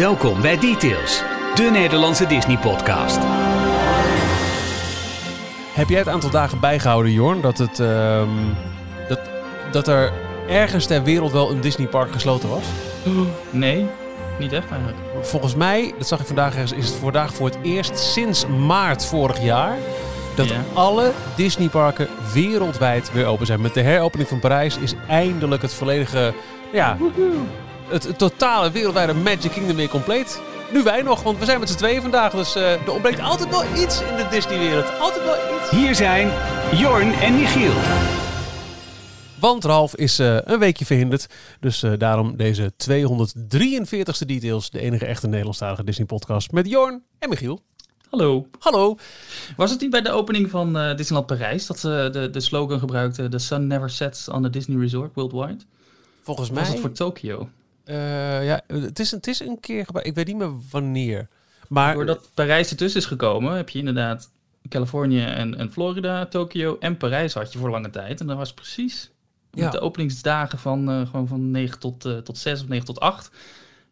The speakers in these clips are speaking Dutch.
Welkom bij Details, de Nederlandse Disney-podcast. Heb jij het aantal dagen bijgehouden, Jorn, dat, het, ehm, dat, dat er ergens ter wereld wel een Disneypark gesloten was? Nee, niet echt eigenlijk. Volgens mij, dat zag ik vandaag ergens, is het vandaag voor het eerst sinds maart vorig jaar dat Ja. alle Disneyparken wereldwijd weer open zijn. Met de heropening van Parijs is eindelijk het volledige, ja, het, het totale wereldwijde Magic Kingdom weer compleet. Nu wij nog, want we zijn met z'n tweeën vandaag, dus eh, er ontbreekt altijd wel iets in de Disneywereld. Altijd wel iets. Hier zijn Jorn en Michiel. Want Ralf is eh, een weekje verhinderd. Dus eh, daarom deze 243ste Details. De enige echte Nederlandstalige Disney podcast met Jorn en Michiel. Hallo. Hallo. Was het niet bij de opening van eh, Disneyland Parijs dat ze de, de slogan gebruikten: The sun never sets on the Disney Resort worldwide? Volgens Of was mij... het voor Tokio? Eh, ja, het is, het is een keer gebruikt. Ik weet niet meer wanneer. Maar Doordat Parijs ertussen is gekomen, heb je inderdaad Californië en, en Florida, Tokio en Parijs had je voor lange tijd. En dat was precies Ja. met de openingsdagen van, eh, gewoon van 9 tot, eh, tot 6 of 9 tot 8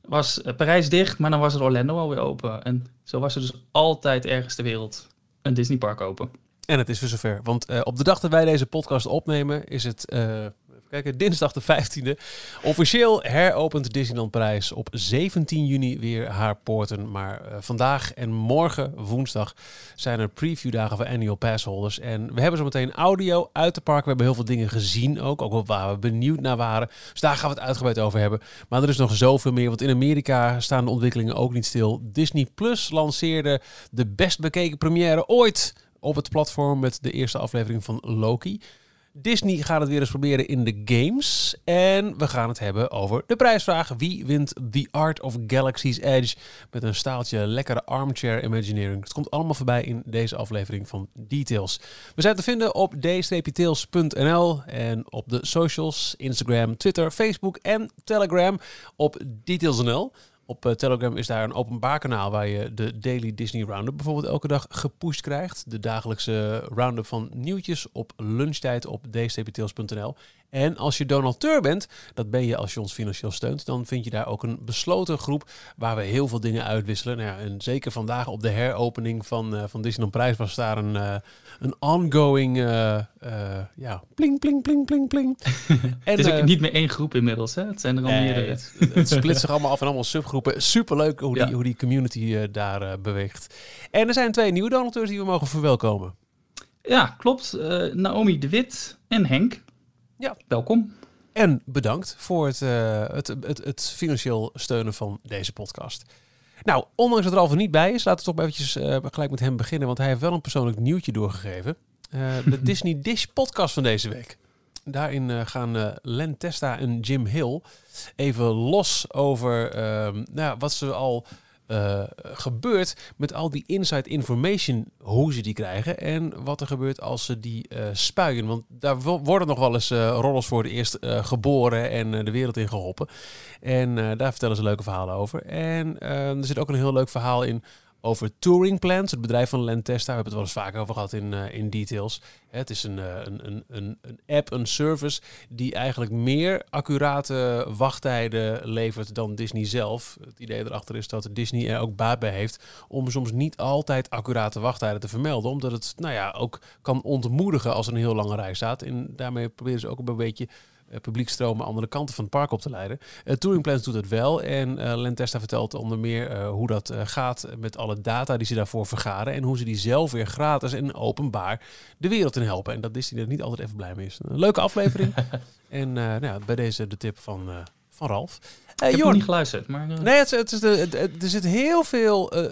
was Parijs dicht, maar dan was er Orlando alweer open. En zo was er dus altijd ergens ter wereld een Disneypark open. En het is weer zover. Want op de dag dat wij deze podcast opnemen, is het. Kijken, dinsdag de 15e. Officieel heropent Disneyland Parijs op 17 juni weer haar poorten. Maar eh, vandaag en morgen, woensdag, zijn er previewdagen voor annual passholders. En we hebben zo meteen audio uit de park. We hebben heel veel dingen gezien ook. Ook waar we benieuwd naar waren. Dus daar gaan we het uitgebreid over hebben. Maar er is nog zoveel meer. Want in Amerika staan de ontwikkelingen ook niet stil. Disney Plus lanceerde de best bekeken première ooit op het platform met de eerste aflevering van Loki. Disney gaat het weer eens proberen in de games. En we gaan het hebben over de prijsvraag. Wie wint The Art of Galaxy's Edge? Met een staaltje lekkere armchair imagineering. Het komt allemaal voorbij in deze aflevering van Details. We zijn te vinden op d-tails.nl en op de socials, Instagram, Twitter, Facebook en Telegram op Details.nl. Op eh, Telegram is daar een openbaar kanaal waar je de Daily Disney Roundup bijvoorbeeld elke dag gepusht krijgt. De dagelijkse roundup van nieuwtjes op lunchtijd op dstptails.nl. En als je donateur bent, dat ben je als je ons financieel steunt, dan vind je daar ook een besloten groep waar we heel veel dingen uitwisselen. Nou ja, en zeker vandaag op de heropening van, eh, van Disneyland Prijs was daar een, eh, een ongoing, eh, ja, pling, pling, pling, pling, pling. en, Het is ook niet meer één groep inmiddels, hè? Het zijn er al meerdere. het, splitst zich allemaal af in allemaal subgroepen. Superleuk hoe die, hoe die community daar beweegt. En er zijn twee nieuwe donateurs die we mogen verwelkomen. Ja, klopt. Naomi de Wit en Henk. Ja. Welkom. En bedankt voor het, eh, het, het, het financieel steunen van deze podcast. Nou, ondanks dat Ralf er niet bij is, laten we toch maar eventjes eh, gelijk met hem beginnen. Want hij heeft wel een persoonlijk nieuwtje doorgegeven. Eh, de Disney Dish podcast van deze week. Daarin eh, gaan eh, Len Testa en Jim Hill even los over ehm, nou, ja, wat ze al eh, gebeurt met al die inside information, hoe ze die krijgen en wat er gebeurt als ze die eh spuien. Want daar wo- worden nog wel eens eh rollers voor het eerst geboren en de wereld in geholpen. En daar vertellen ze leuke verhalen over. En eh, er zit ook een heel leuk verhaal in over Touring Plans, het bedrijf van Len Testa. We hebben het wel eens vaker over gehad in, eh, in details. Het is een, eh, een, een, een, een app, een service die eigenlijk meer accurate wachttijden levert dan Disney zelf. Het idee erachter is dat Disney er ook baat bij heeft om soms niet altijd accurate wachttijden te vermelden. Omdat het nou ja, ook kan ontmoedigen als er een heel lange rij staat. En daarmee proberen ze ook een beetje publiekstromen aan andere kanten van het park op te leiden. Uh, Touring Plans doet het wel en eh Len Testa vertelt onder meer eh, hoe dat eh, gaat met alle data die ze daarvoor vergaren en hoe ze die zelf weer gratis en openbaar de wereld in helpen. En dat Disney er niet altijd even blij mee is. Een leuke aflevering. en eh, nou ja, bij deze de tip van, eh, van Ralf. Eh, Ik heb niet geluisterd, maar... eh, Nee, het, het is de, het- het- er zit heel veel. eh,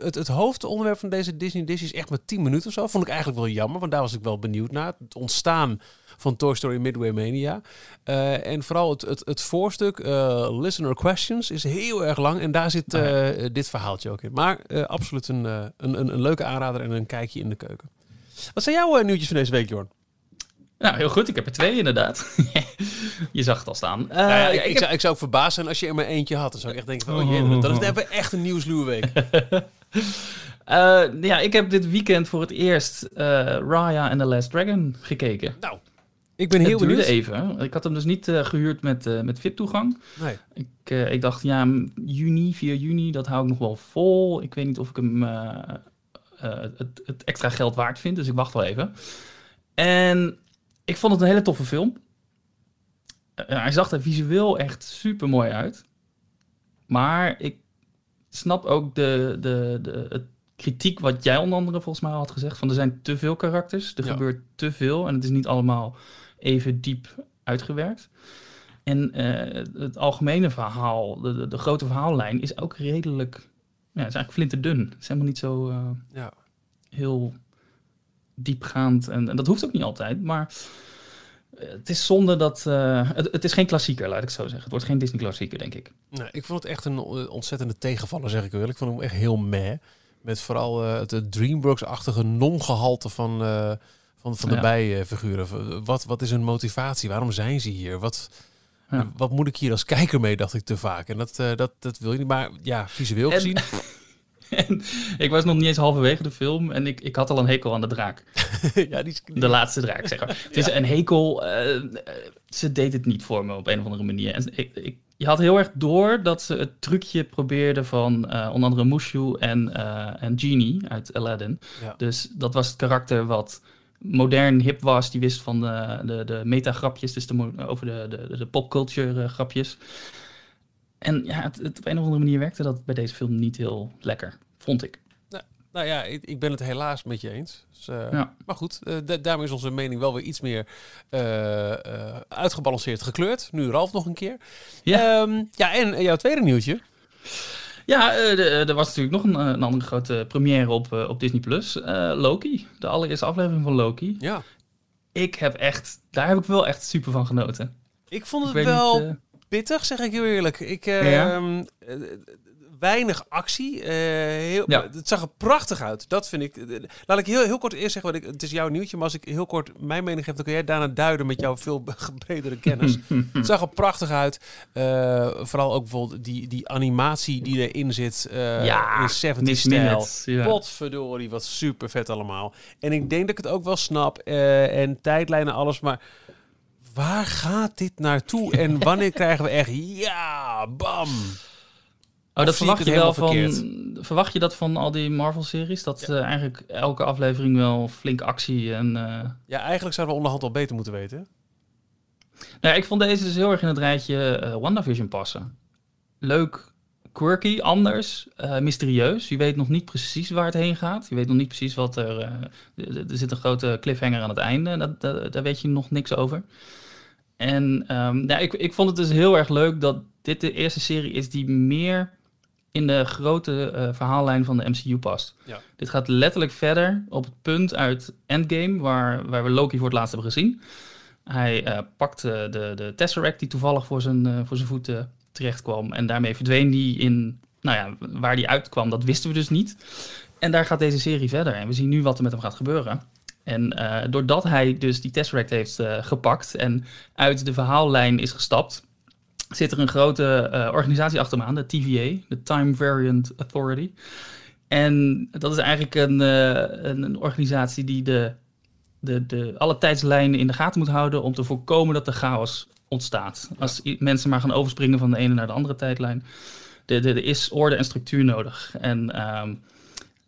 het, het, hoofdonderwerp van deze Disney Dish is echt maar 10 minuten of zo. Vond ik eigenlijk wel jammer, want daar was ik wel benieuwd naar. Het ontstaan van Toy Story Midway Mania. En vooral het, het, het voorstuk, Listener Questions, is heel erg lang. En daar zit eh, dit verhaaltje ook in. Maar absoluut een, een, een, een leuke aanrader en een kijkje in de keuken. Wat zijn jouw nieuwtjes van deze week, Jorn? Nou, heel goed. Ik heb er twee inderdaad. je zag het al staan. Eh, Nou ja, ik, ja, ik, heb- zou, ik zou ook verbaasd zijn als je er maar eentje had. Dan zou ik echt denken van, oh jee, dan is even echt een nieuwsluwe week. Eh, ja, ik heb dit weekend voor het eerst eh, Raya and the Last Dragon gekeken. Nou, Ik ben heel het benieuwd. even. Ik had hem dus niet eh, gehuurd met, eh, met VIP-toegang. Nee. Ik, eh, ik dacht, ja, juni, 4 juni, dat hou ik nog wel vol. Ik weet niet of ik hem eh, eh, het, het extra geld waard vind, dus ik wacht wel even. En ik vond het een hele toffe film. Eh, hij zag er visueel echt super mooi uit. Maar ik snap ook de, de, de het kritiek wat jij onder andere volgens mij had gezegd. Van er zijn te veel karakters, er Ja. gebeurt te veel en het is niet allemaal even diep uitgewerkt. En eh, het algemene verhaal, de, de, de grote verhaallijn, is ook redelijk... Ja, het is eigenlijk flinterdun. Het is helemaal niet zo eh, Ja. heel diepgaand. En, en dat hoeft ook niet altijd, maar eh, het is zonde dat... eh, het, het is geen klassieker, laat ik het zo zeggen. Het wordt geen Disney-klassieker, denk ik. Ik vond het echt een eh, ontzettende tegenvaller, zeg ik wel. Ik vond hem echt heel meh. Met vooral eh, het DreamWorks-achtige non-gehalte van, van, van de Ja. bijfiguren. Wat, wat is hun motivatie? Waarom zijn ze hier? Wat, Ja. wat moet ik hier als kijker mee, dacht ik te vaak. En dat, dat, dat wil je niet. Maar ja, visueel En- gezien... En ik was nog niet eens halverwege de film en ik, ik had al een hekel aan de draak. ja, die, is- De laatste draak, zeg maar. Het is een hekel. eh, ze deed het niet voor me op een of andere manier. En ik, ik, je had heel erg door dat ze het trucje probeerde van eh, onder andere Mushu en, eh, en Genie uit Aladdin. Ja. Dus dat was het karakter wat modern hip was. Die wist van de, de, de meta-grapjes, dus de, over de, de, de popculture eh, grapjes. En ja, het, het op een of andere manier werkte dat bij deze film niet heel lekker, vond ik. Nou ja, ik, ik ben het helaas met je eens. Dus, eh, Ja. Maar goed, eh, da- daarmee is onze mening wel weer iets meer eh, uitgebalanceerd gekleurd. Nu Ralf nog een keer. Ja. Ehm, ja, en jouw tweede nieuwtje. Ja, er was natuurlijk nog een, een andere grote première op, op Disney Plus. Loki, de allereerste aflevering van Loki. Ja. Ik heb echt, daar heb ik wel echt super van genoten. Ik vond het wel niet, pittig, zeg ik heel eerlijk. Ik, eh, Ja? ehm, eh, weinig actie. eh, heel, Ja. Het zag er prachtig uit. Dat vind ik. eh, Laat ik heel, heel kort eerst zeggen, wat ik, het is jouw nieuwtje, maar als ik heel kort mijn mening geef, dan kun jij daarna duiden met jouw veel bredere kennis. het zag er prachtig uit. Vooral ook bijvoorbeeld die, die animatie die erin zit Ja, in 70 Miss stijl. Ja. Potverdorie, wat super vet allemaal. En ik denk dat ik het ook wel snap. en tijdlijnen, alles. Maar waar gaat dit naartoe? En wanneer krijgen we echt... Ja, bam! Oh, dat verwacht je wel van. Verwacht je dat van al die Marvel-series? Dat eh, eigenlijk elke aflevering wel flink actie en. eh, Ja, eigenlijk zouden we onderhand al beter moeten weten. Nou, ik vond deze dus heel erg in het rijtje eh WandaVision passen. Leuk, quirky, anders, mysterieus. Je weet nog niet precies waar het heen gaat. Je weet nog niet precies wat er er zit een grote cliffhanger aan het einde. Dat, dat- daar weet je nog niks over. En ja, ik, ik vond het dus heel erg leuk dat dit de eerste serie is die meer in de grote eh, verhaallijn van de MCU past. Ja. Dit gaat letterlijk verder op het punt uit Endgame, waar, waar we Loki voor het laatst hebben gezien. Hij eh pakte de, de Tesseract die toevallig voor zijn, eh, voor zijn voeten terecht kwam. En daarmee verdween hij in, nou ja, waar hij uitkwam, dat wisten we dus niet. En daar gaat deze serie verder. En we zien nu wat er met hem gaat gebeuren. En eh, doordat hij dus die Tesseract heeft eh, gepakt en uit de verhaallijn is gestapt, zit er een grote eh, organisatie achter hem aan, de TVA, de Time Variant Authority. En dat is eigenlijk een, een, een organisatie die de, de, de, alle tijdslijnen in de gaten moet houden om te voorkomen dat er chaos ontstaat. Als mensen maar gaan overspringen van de ene naar de andere tijdlijn. De, de, er is orde en structuur nodig. En ehm,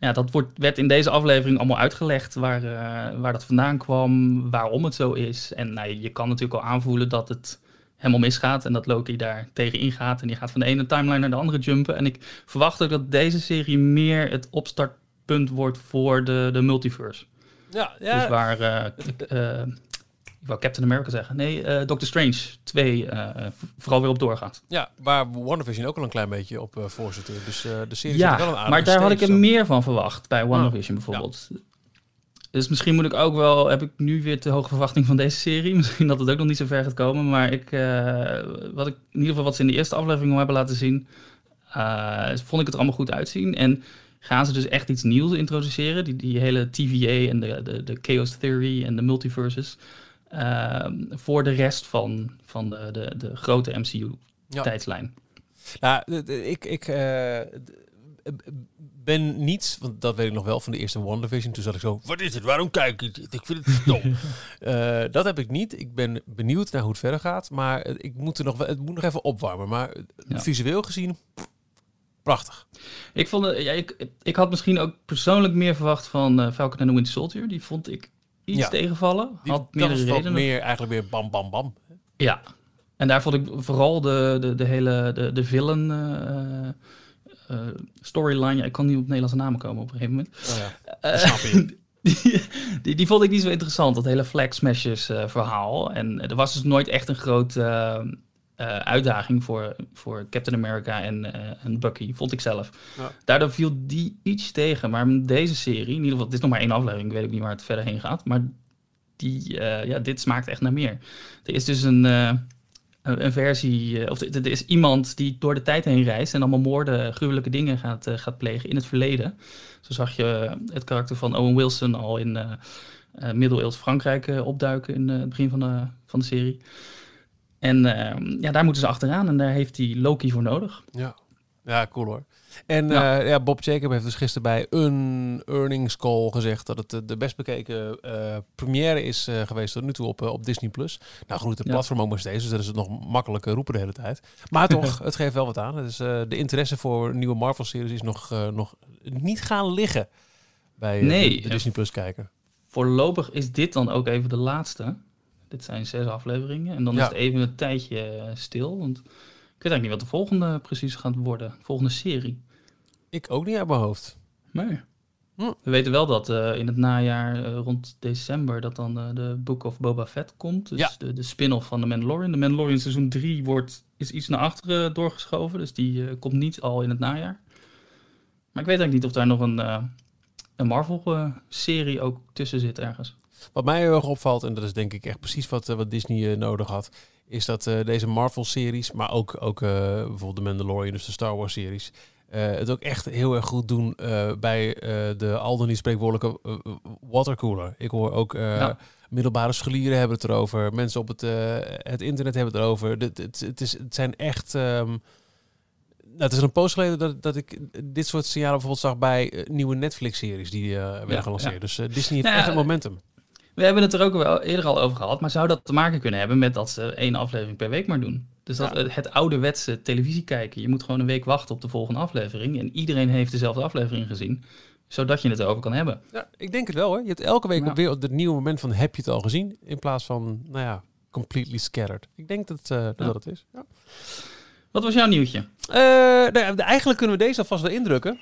ja, dat wordt, werd in deze aflevering allemaal uitgelegd waar, eh, waar dat vandaan kwam, waarom het zo is. En nou, je kan natuurlijk al aanvoelen dat het helemaal misgaat en dat Loki daar tegen ingaat en die gaat van de ene timeline naar de andere jumpen. En ik verwacht ook dat deze serie meer het opstartpunt wordt voor de, de multiverse. Ja, ja. Dus waar, eh, eh, wou Captain America zeggen, nee, eh Doctor Strange 2 eh, vooral weer op doorgaat. ja, waar WandaVision ook al een klein beetje op uh, voorzit. Dus eh, de serie zit er wel een Ja, maar daar had ik er meer van verwacht bij WandaVision bijvoorbeeld. Dus misschien moet ik ook wel, heb ik nu weer te hoge verwachting van deze serie. Misschien dat het ook nog niet zo ver gaat komen. Maar ik, eh, wat ik, in ieder geval wat ze in de eerste aflevering al hebben laten zien, eh, vond ik het er allemaal goed uitzien. En gaan ze dus echt iets nieuws introduceren? Die, die hele TVA en de, de, de Chaos Theory en de multiverses. Eh, voor de rest van, van de, de, de grote Ja. MCU-tijdslijn. Nou, d- d- ik, ik, eh, d- ben niet, want dat weet ik nog wel van de eerste WandaVision. Toen zat ik zo, wat is het? Waarom kijk ik dit? Ik vind het stom. Eh, dat heb ik niet. Ik ben benieuwd naar hoe het verder gaat. Maar eh, ik moet er nog, wel- het moet nog even opwarmen. Maar eh, Ja. visueel gezien, prachtig. Ik, vond, ja, ik, ik had misschien ook persoonlijk meer verwacht van eh, Falcon and the Winter Soldier. Die vond ik iets Ja. tegenvallen. Die, had dat meerdere wat redenen. meer, eigenlijk meer bam, bam, bam. Ja, en daar vond ik vooral de, de, de hele de, de villain eh, eh, storyline. Ja, ik kan niet op Nederlandse namen komen op een gegeven moment. Oh ja, Eh, snap je. die, die, die vond ik niet zo interessant, dat hele Flag Smashers eh, verhaal. En er was dus nooit echt een grote eh, uitdaging voor, voor Captain America en, eh, en Bucky, vond ik zelf. Ja. Daardoor viel die iets tegen. Maar deze serie, in ieder geval, het is nog maar één aflevering, ik weet ook niet waar het verder heen gaat. Maar die, eh, ja, dit smaakt echt naar meer. Er is dus een, een, versie, of er is iemand die door de tijd heen reist en allemaal moorden, gruwelijke dingen gaat, gaat plegen in het verleden. Zo zag je het karakter van Owen Wilson al in middeleeuws Frankrijk opduiken in het begin van de, van de serie. En eh, ja, daar moeten ze achteraan en daar heeft hij Loki voor nodig. Ja. ja, cool hoor. En Ja. ja. ja, Bob Jacob heeft dus gisteren bij een earnings call gezegd dat het eh, de best bekeken eh, première is eh, geweest tot nu toe op, eh, op Disney+. Plus. Nou goed, het Ja. platform ook maar steeds, dus dat is het nog makkelijk eh, roepen de hele tijd. Maar toch, het geeft wel wat aan. Dus, eh, de interesse voor nieuwe Marvel-series is nog, eh, nog niet gaan liggen bij eh, Nee, de, de eh, Disney Plus kijker. Voorlopig is dit dan ook even de laatste. Dit zijn zes afleveringen en dan Ja. is het even een tijdje eh, stil. Want ik weet eigenlijk niet wat de volgende precies gaat worden. De volgende serie. Ik ook niet uit mijn hoofd. Nee. Hm. We weten wel dat eh, in het najaar eh, rond december dat dan de Book of Boba Fett komt. Dus Ja. de, de spin-off van The Mandalorian. De Mandalorian seizoen 3 wordt, is iets naar achteren doorgeschoven. Dus die komt niet al in het najaar. Maar ik weet eigenlijk niet of daar nog een, een Marvel-serie ook tussen zit ergens. Wat mij heel erg opvalt, en dat is denk ik echt precies wat, eh, wat Disney eh, nodig had, is dat eh, deze Marvel-series, maar ook, ook bijvoorbeeld de Mandalorian, dus de Star Wars-series, het ook echt heel erg goed doen bij de al dan niet spreekwoordelijke watercooler. Ik hoor ook Ja. middelbare scholieren hebben het erover, mensen op het, het internet hebben het erover. Het, het, het, is, het zijn echt... ehm, nou, het is een poos geleden dat, dat ik dit soort signalen bijvoorbeeld zag bij nieuwe Netflix-series die werden Ja, gelanceerd. ja. Dus Disney heeft Nou echt een momentum. We hebben het er ook wel eerder al over gehad, maar zou dat te maken kunnen hebben met dat ze één aflevering per week maar doen? Dus dat Ja. het, ouderwetse televisie kijken, je moet gewoon een week wachten op de volgende aflevering en iedereen heeft dezelfde aflevering gezien, zodat je het erover kan hebben. Ja, ik denk het wel hoor. Je hebt elke week Ja. weer op het nieuwe moment van heb je het al gezien, in plaats van, nou ja, completely scattered. Ik denk dat eh, dat, Ja. dat het is. Ja. Wat was jouw nieuwtje? Eh, nou eigenlijk kunnen we deze alvast wel indrukken.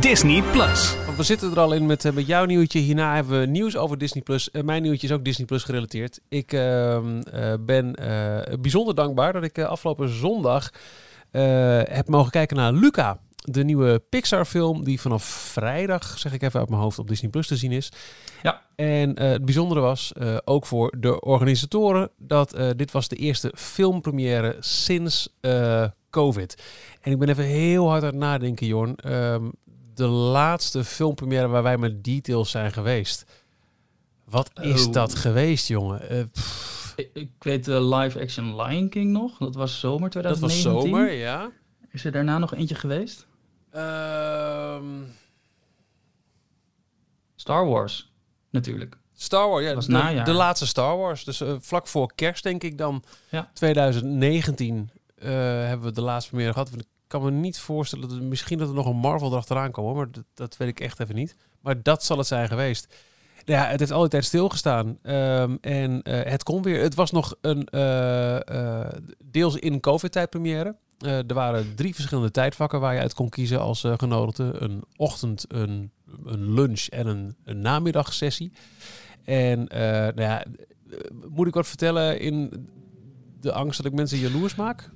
Disney Plus. Want we zitten er al in met, eh, met jouw nieuwtje. Hierna hebben we nieuws over Disney Plus. Eh, mijn nieuwtje is ook Disney Plus gerelateerd. Ik ehm, eh, ben eh, bijzonder dankbaar dat ik afgelopen zondag eh, heb mogen kijken naar Luca. De nieuwe Pixar-film die vanaf vrijdag, zeg ik even uit mijn hoofd, op Disney Plus te zien is. Ja. En eh, het bijzondere was, eh, ook voor de organisatoren, dat eh, dit was de eerste filmpremière sinds eh, COVID. En ik ben even heel hard aan het nadenken, Jorn. Ehm, de laatste filmpremière waar wij met details zijn geweest. Wat is Oh. dat geweest, jongen? Eh, Ik, ik weet de live-action Lion King nog, dat was zomer dat 2019. was zomer, ja. Is er daarna nog eentje geweest? Ehm, Star Wars, natuurlijk. Star Wars, ja. was de, najaar. de laatste Star Wars. Dus eh, vlak voor kerst, denk ik dan. Ja. 2019 eh, hebben we de laatste première gehad. Ik kan me niet voorstellen dat misschien dat er nog een Marvel erachteraan komt, maar dat, weet ik echt even niet. Maar dat zal het zijn geweest. Ja, het heeft al die tijd stilgestaan. Ehm, en eh, het kon weer. Het was nog een eh, eh, deels in COVID-tijd première. Er waren drie verschillende tijdvakken waar je uit kon kiezen als genodigde. Een ochtend, een, een lunch en een, een namiddagsessie. En nou ja, moet ik wat vertellen in de angst dat ik mensen jaloers maak?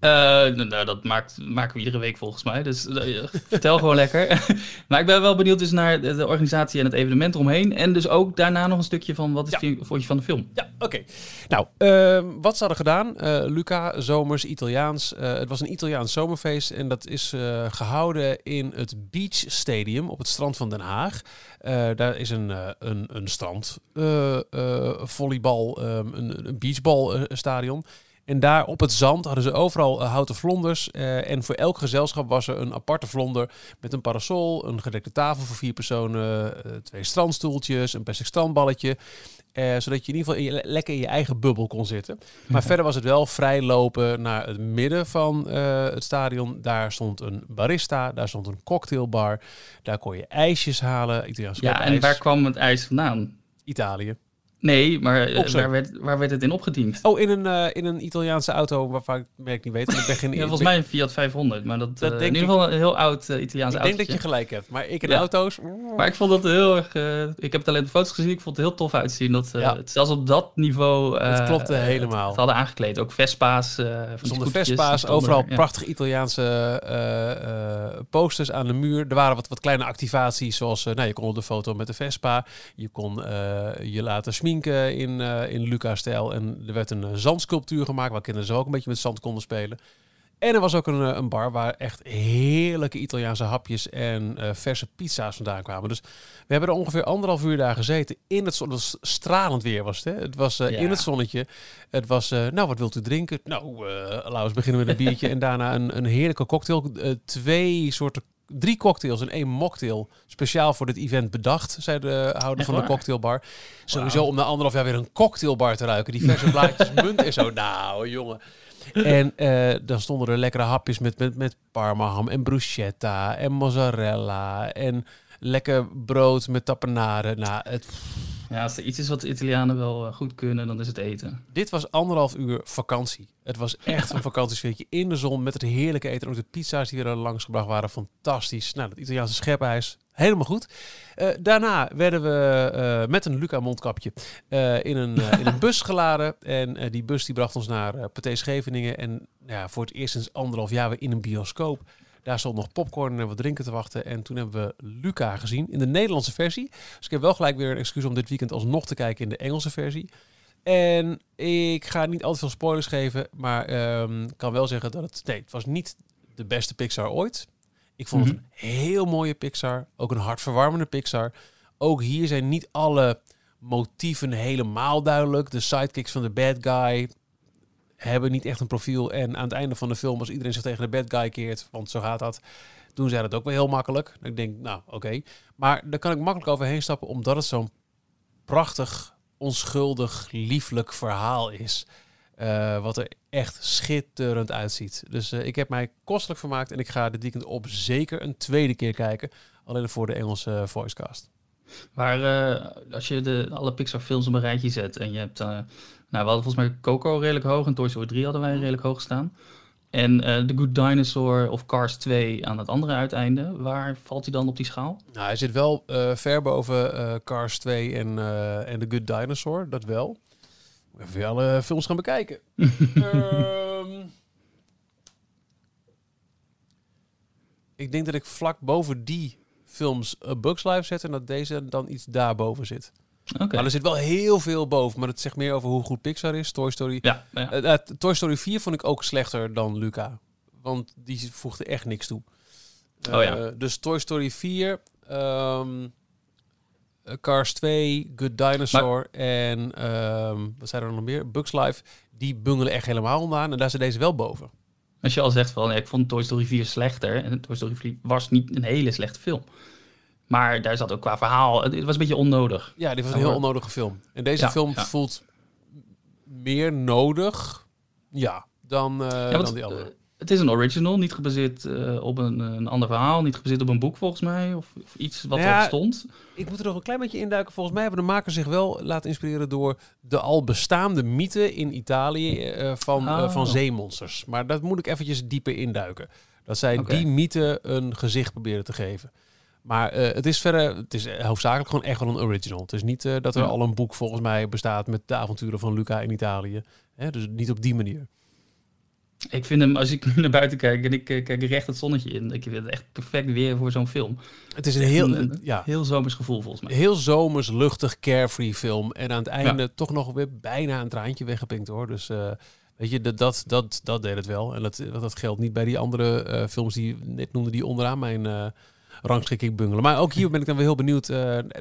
Eh, nou, dat maakt, maken we iedere week volgens mij. Dus eh, vertel gewoon lekker. maar ik ben wel benieuwd dus naar de, de organisatie en het evenement eromheen. En dus ook daarna nog een stukje van wat is Ja. vond je van de film? Ja, oké. Nou, ehm, wat ze hadden gedaan, eh, Luca, zomers, Italiaans. Het was een Italiaans zomerfeest en dat is eh, gehouden in het Beach Stadium op het strand van Den Haag. Daar is een, een, een strand, volleybal, ehm, een, een beachbal eh, stadion. En daar op het zand hadden ze overal eh, houten vlonders. eh, en voor elk gezelschap was er een aparte vlonder met een parasol, een gedekte tafel voor vier personen, eh, twee strandstoeltjes, een plastic strandballetje. eh, zodat je in ieder geval in je- lekker in je eigen bubbel kon zitten. Maar verder was het wel vrij lopen naar het midden van eh, het stadion. Daar stond een barista, daar stond een cocktailbar. Daar kon je ijsjes halen. Italiaans Ja, en waar kwam het ijs vandaan? Italië. Nee, maar eh, waar, werd, waar werd het in opgediend? Oh, in een, eh, in een Italiaanse auto waarvan ik het merk niet weet. Ik ben geen Ja, volgens mij een Fiat 500, maar dat, Dat eh, denk in ieder geval een heel oud eh, Italiaans Ik auto. denk dat je gelijk hebt. Maar ik in Ja. auto's... Maar ik vond dat heel erg. ik heb het alleen op foto's gezien. Ik vond het heel tof uitzien. Dat ze Ja. het zelfs op dat niveau. Het klopte helemaal. Het, hadden aangekleed. Ook Vespa's. eh Er die Vespa's, overal er, ja. prachtige Italiaanse posters aan de muur. Er waren wat, wat kleine activaties, zoals nou, je kon op de foto met de Vespa. Je kon je laten sminken in, eh, in Luca-stijl. En er werd een eh, zandsculptuur gemaakt, waar kinderen zo ook een beetje met zand konden spelen. En er was ook een, eh, een bar waar echt heerlijke Italiaanse hapjes en verse pizza's vandaan kwamen. Dus we hebben er ongeveer anderhalf uur daar gezeten. In het zon, het was stralend weer was het. Hè? Het was Ja. in het zonnetje. Het was, nou, wat wilt u drinken? Nou, laten we beginnen met een biertje. en daarna een, een heerlijke cocktail. Twee soorten, drie cocktails en één mocktail. Speciaal voor dit event bedacht, zei de houder van de cocktailbar. Sowieso om na anderhalf jaar weer een cocktailbar te ruiken. Die verse blaadjes munt en zo. Nou, jongen. En eh, dan stonden er lekkere hapjes met, met, met parmaham en bruschetta en mozzarella en lekker brood met tapenade. Nou, het, Ja, als er iets is wat de Italianen wel eh, goed kunnen, dan is het eten. dit was anderhalf uur vakantie. Het was echt een vakantiesfeertje in de zon met het heerlijke eten. En ook de pizza's die er langs gebracht waren, fantastisch. Nou, het Italiaanse schepijs, helemaal goed. Eh, daarna werden we eh, met een Luca mondkapje in, een, in een bus geladen. En die bus die bracht ons naar uh, Pathé Scheveningen. En ja, voor het eerst sinds anderhalf jaar weer in een bioscoop. Daar stond nog popcorn en wat drinken te wachten. En toen hebben we Luca gezien in de Nederlandse versie. Dus ik heb wel gelijk weer een excuus om dit weekend alsnog te kijken in de Engelse versie. En ik ga niet al te veel spoilers geven, maar ik kan wel zeggen dat het... Nee, het was niet de beste Pixar ooit. Ik vond het Mhm. een heel mooie Pixar. Ook een hartverwarmende Pixar. Ook hier zijn niet alle motieven helemaal duidelijk. De sidekicks van de bad guy hebben niet echt een profiel. En aan het einde van de film, als iedereen zich tegen de bad guy keert, want zo gaat dat, doen zij dat ook wel heel makkelijk. Ik denk, nou, oké. Maar daar kan ik makkelijk overheen stappen, omdat het zo'n prachtig, onschuldig, lieflijk verhaal is. Eh, wat er echt schitterend uitziet. Dus eh, ik heb mij kostelijk vermaakt en ik ga dit weekend op zeker een tweede keer kijken. Alleen voor de Engelse eh, voicecast. Maar eh, als je de, alle Pixar films op een rijtje zet en je hebt... nou, we hadden volgens mij Coco redelijk hoog en Toy Story 3 hadden wij redelijk hoog staan. En eh The Good Dinosaur of Cars 2 aan het andere uiteinde. Waar valt hij dan op die schaal? Nou, hij zit wel eh, ver boven eh, Cars 2 en, en The Good Dinosaur, dat wel. Even alle films gaan bekijken. Ehm, ik denk dat ik vlak boven die films A Bugs Life zet en dat deze dan iets daarboven zit. Maar er zit wel heel veel boven, maar het zegt meer over hoe goed Pixar is. Toy Story. Ja, ja. Eh, eh, Toy Story 4 vond ik ook slechter dan Luca. Want die voegde echt niks toe. Oh ja. Eh, dus Toy Story 4, ehm, eh, Cars 2, Good Dinosaur en ehm, wat zijn er nog meer? Bugs Life. Die bungelen echt helemaal onderaan. En daar zit deze wel boven. Als je al zegt van, ja, ik vond Toy Story 4 slechter. En Toy Story 4 was niet een hele slechte film. Maar daar zat ook qua verhaal, het, was een beetje onnodig. Ja, dit was een heel onnodige film. En deze Ja, film ja. voelt meer nodig, ja, dan, eh, Ja, want, dan die andere. eh, het is een original, niet gebaseerd eh, op een, een ander verhaal, niet gebaseerd op een boek volgens mij, of, of iets wat Nou ja, erop stond. Ik moet er nog een klein beetje induiken. Volgens mij hebben de makers zich wel laten inspireren door de al bestaande mythe in Italië van, Oh. van zeemonsters. Maar dat moet ik eventjes dieper induiken. Dat zij die mythe een gezicht proberen te geven. Maar eh, het is verder, het is hoofdzakelijk gewoon echt wel een original. Het is niet eh, dat er Ja. al een boek volgens mij bestaat met de avonturen van Luca in Italië. Hè, dus niet op die manier. Ik vind hem, als ik naar buiten kijk en ik eh, kijk recht het zonnetje in, ik vind het echt perfect weer voor zo'n film. Het is een heel, Een- een- ja, Heel zomers gevoel volgens mij. heel zomers, luchtig, carefree film. En aan het einde toch nog weer bijna een traantje weggepinkt hoor. Dus eh, weet je, dat, dat, dat, dat deed het wel. En dat, dat geldt niet bij die andere eh, films die net noemde, die onderaan mijn eh rangschikking bungelen. Maar ook hier ben ik dan weer heel benieuwd. eh,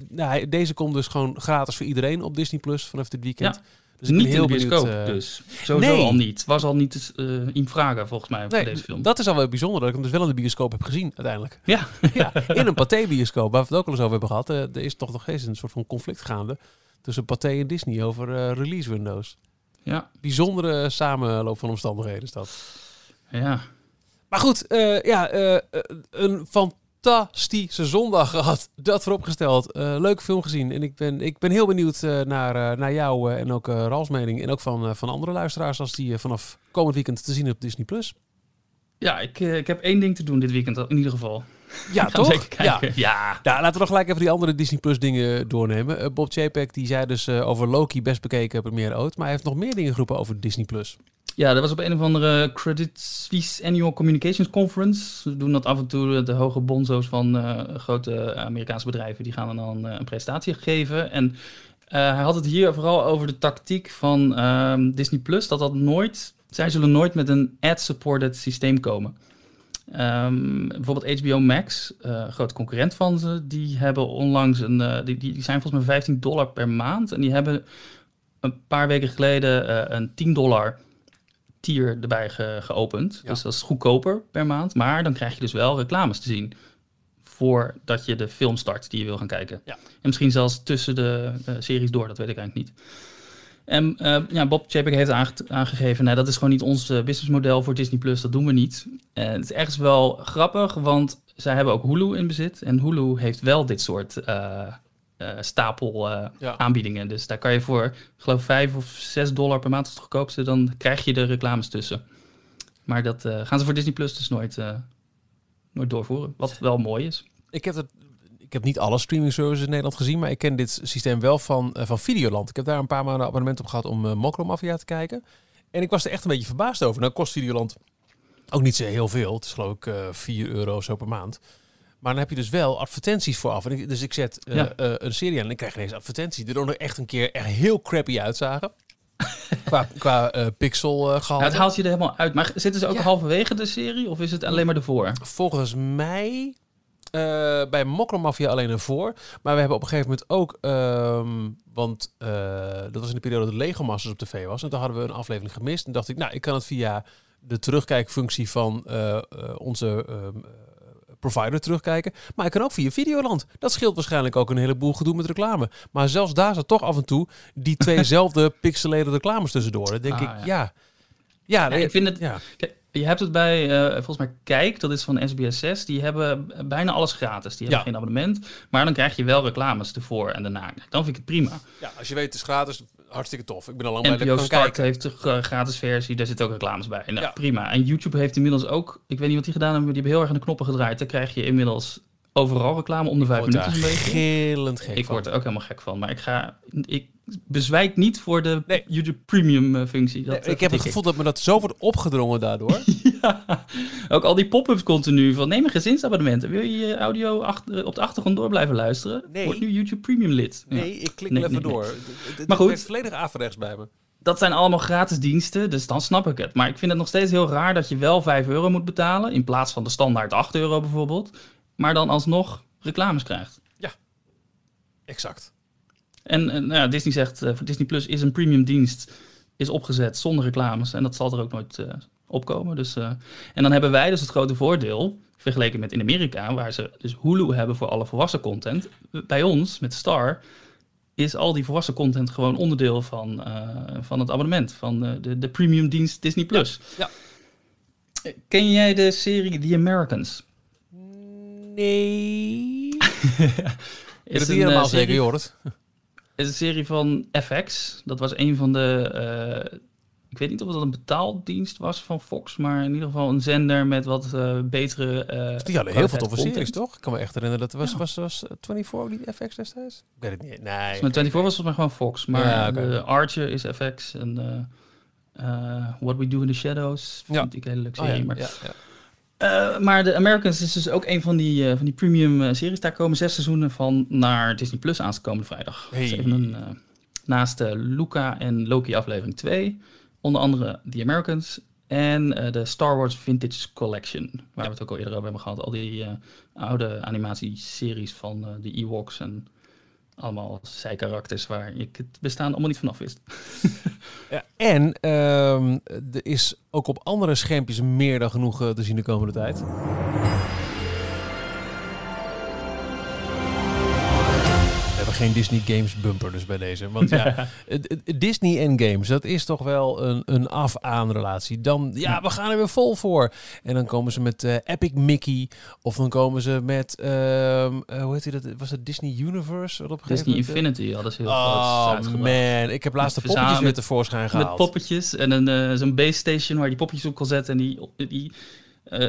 nou, hij- deze komt dus gewoon gratis voor iedereen op Disney Plus vanaf dit weekend. Dus niet heel in de bioscoop, benieuwd. eh, dus. Sowieso nee. al niet. Was al niet eh in vragen, volgens mij, voor Nee, deze film. dat is al wel bijzonder dat ik hem dus wel in de bioscoop heb gezien uiteindelijk. Ja, ja, in een Pathé-bioscoop, waar we het ook al eens over hebben gehad. eh, er is toch nog steeds een soort van conflict gaande tussen Pathé en Disney over eh, release windows. ja, Bijzondere samenloop van omstandigheden is dat. ja. Maar goed, eh, ja, een fantastische zondag gehad. Dat vooropgesteld. Eh leuke film gezien. En ik ben, ik ben heel benieuwd eh, naar, eh, naar jou en ook Ralfs mening. En ook van, van andere luisteraars als die vanaf komend weekend te zien op Disney+. Plus. Ja, ik, ik heb één ding te doen dit weekend, in ieder geval. Ja, toch? Ja. Ja. Laten we nog gelijk even die andere Disney Plus dingen doornemen. Bob Chapek die zei dus over Loki best bekeken première ooit. Maar hij heeft nog meer dingen geroepen over Disney Plus. Ja, dat was op een of andere Credit Suisse Annual Communications Conference. Ze doen dat af en toe, de hoge bonzo's van eh, grote Amerikaanse bedrijven, die gaan dan eh, een presentatie geven. En eh, hij had het hier vooral over de tactiek van ehm, Disney Plus, dat dat nooit, zij zullen nooit met een ad-supported systeem komen. Ehm, bijvoorbeeld HBO Max, een grote concurrent van ze, die hebben onlangs een, die, die zijn volgens mij 15 dollar per maand. En die hebben een paar weken geleden een 10 dollar tier erbij ge- geopend. Ja. Dus dat is goedkoper per maand. Maar dan krijg je dus wel reclames te zien. Voordat je de film start die je wil gaan kijken. Ja. En misschien zelfs tussen de eh, series door, dat weet ik eigenlijk niet. En eh, ja, Bob Chapek heeft aange- aangegeven, nou, dat is gewoon niet ons eh, businessmodel voor Disney+, Plus, dat doen we niet. En het is ergens wel grappig, want zij hebben ook Hulu in bezit. En Hulu heeft wel dit soort eh, stapel eh, Ja. aanbiedingen. Dus daar kan je voor, ik geloof 5 of 6 dollar per maand is het goedkoopste, dan krijg je de reclames tussen. Maar dat eh, gaan ze voor Disney Plus dus nooit, nooit doorvoeren. Wat wel mooi is. Ik heb, het, ik heb niet alle streaming services in Nederland gezien, maar ik ken dit systeem wel van, van Videoland. Ik heb daar een paar maanden abonnement op gehad om Mokro Mafia te kijken. En ik was er echt een beetje verbaasd over. Nou kost Videoland ook niet zo heel veel. Het is geloof ik eh 4 euro zo per maand. Maar dan heb je dus wel advertenties vooraf. En ik, dus ik zet eh, Ja. eh, een serie aan en ik krijg ineens advertenties. Die er nog echt een keer echt heel crappy uitzagen. qua qua eh, pixel eh. Nou, het haalt je er helemaal uit. Maar zitten ze ook Ja. halverwege de serie of is het alleen maar ervoor? Volgens mij bij Mokro Mafia alleen ervoor. Maar we hebben op een gegeven moment ook... ehm, want dat was in de periode dat Lego Masters op tv was. En toen hadden we een aflevering gemist. En dacht ik, nou, ik kan het via de terugkijkfunctie van onze ehm, eh, provider terugkijken. Maar ik kan ook via Videoland. Dat scheelt waarschijnlijk ook een heleboel gedoe met reclame. Maar zelfs daar zat toch af en toe die tweezelfde pixelated reclames tussendoor. Dan denk Ah, ik, ja. ja... Ja, Ja, ik vind het- Ja. Je hebt het bij, eh, volgens mij Kijk, dat is van SBS 6. Die hebben bijna alles gratis. Die hebben Ja. geen abonnement. Maar dan krijg je wel reclames ervoor en daarna. Dan vind ik het prima. ja, als je weet, het is gratis. Hartstikke tof. Ik ben al lang dat NPO Start heeft een gra- gratis versie. Daar zitten ook reclames bij. Nou, Ja. prima. En YouTube heeft inmiddels ook... Ik weet niet wat die gedaan hebben, maar die hebben heel erg aan de knoppen gedraaid. Dan krijg je inmiddels overal reclame om de vijf minuten een beetje. gillend gek Ik word er ook helemaal gek van. Maar ik ga... Ik bezwijk niet voor de Nee. YouTube Premium eh, functie. Dat, Nee, eh, ik heb het gevoel dat me dat zo wordt opgedrongen daardoor. Ja, ook al die pop-ups continu van neem een gezinsabonnement. Wil je je audio achter, op de achtergrond door blijven luisteren? Nee. Word nu YouTube Premium lid. Ja. Nee, ik klik Nee, even door. d- Maar goed. volledig averechts bij me. Dat zijn allemaal gratis diensten, dus dan snap ik het. Maar ik vind het nog steeds heel raar dat je wel 5 euro moet betalen... in plaats van de standaard 8 euro bijvoorbeeld... maar dan alsnog reclames krijgt. Exact. En, en nou ja, Disney zegt, eh, voor Disney Plus is een premium dienst... is opgezet zonder reclames en dat zal er ook nooit eh, opkomen. Dus, eh, en dan hebben wij dus het grote voordeel... vergeleken met in Amerika, waar ze dus Hulu hebben voor alle volwassen content. Bij ons, met Star, is al die volwassen content gewoon onderdeel van, van het abonnement. Van de, de premium dienst Disney+. Plus. Ja. Ken jij de serie The Americans? Nee. Is niet helemaal eh, zeker, serie- Jorrit? is een serie van FX. Dat was een van de... eh, ik weet niet of dat een betaaldienst was van Fox, maar in ieder geval een zender met wat eh, betere. eh, Die hadden heel veel toffe content. series, toch? Ik kan me echt herinneren dat er was, Ja. was, was eh, 24 ook niet FX destijds? Ik weet het niet. Nee. Mij 24 was volgens mij gewoon Fox, maar Ja, Archer is FX en eh, eh, What We Do in the Shadows Ja. vind ik een hele leuke Oh, serie. ja, maar, Eh, maar de Americans is dus ook een van die, eh, van die premium eh, series. Daar komen zes seizoenen van naar Disney Plus aankomende vrijdag. Hey. Dat is even een, naast de Luca en Loki aflevering 2, onder andere The Americans en de Star Wars Vintage Collection, waar we het ook al eerder over hebben gehad. Al die oude animatieseries van de Ewoks en allemaal zijkarakters waar ik het bestaan allemaal niet vanaf wist. Ja, en ehm, er is ook op andere schermpjes meer dan genoeg eh, te zien de komende tijd. Geen Disney Games bumper dus bij deze. Want ja, Disney en games, dat is toch wel een, een af-aan relatie. Dan, ja, we gaan er weer vol voor. En dan komen ze met eh, Epic Mickey. Of dan komen ze met, ehm, eh, hoe heet die dat? Was het Disney Universe? Wat op een Disney moment, eh, Infinity hadde ze heel groot Oh uitgebracht. man, ik heb laatst de Met poppetjes verzamel- weer tevoorschijn gehaald. Met poppetjes en een, zo'n base station waar je die poppetjes op kon zetten. En die, die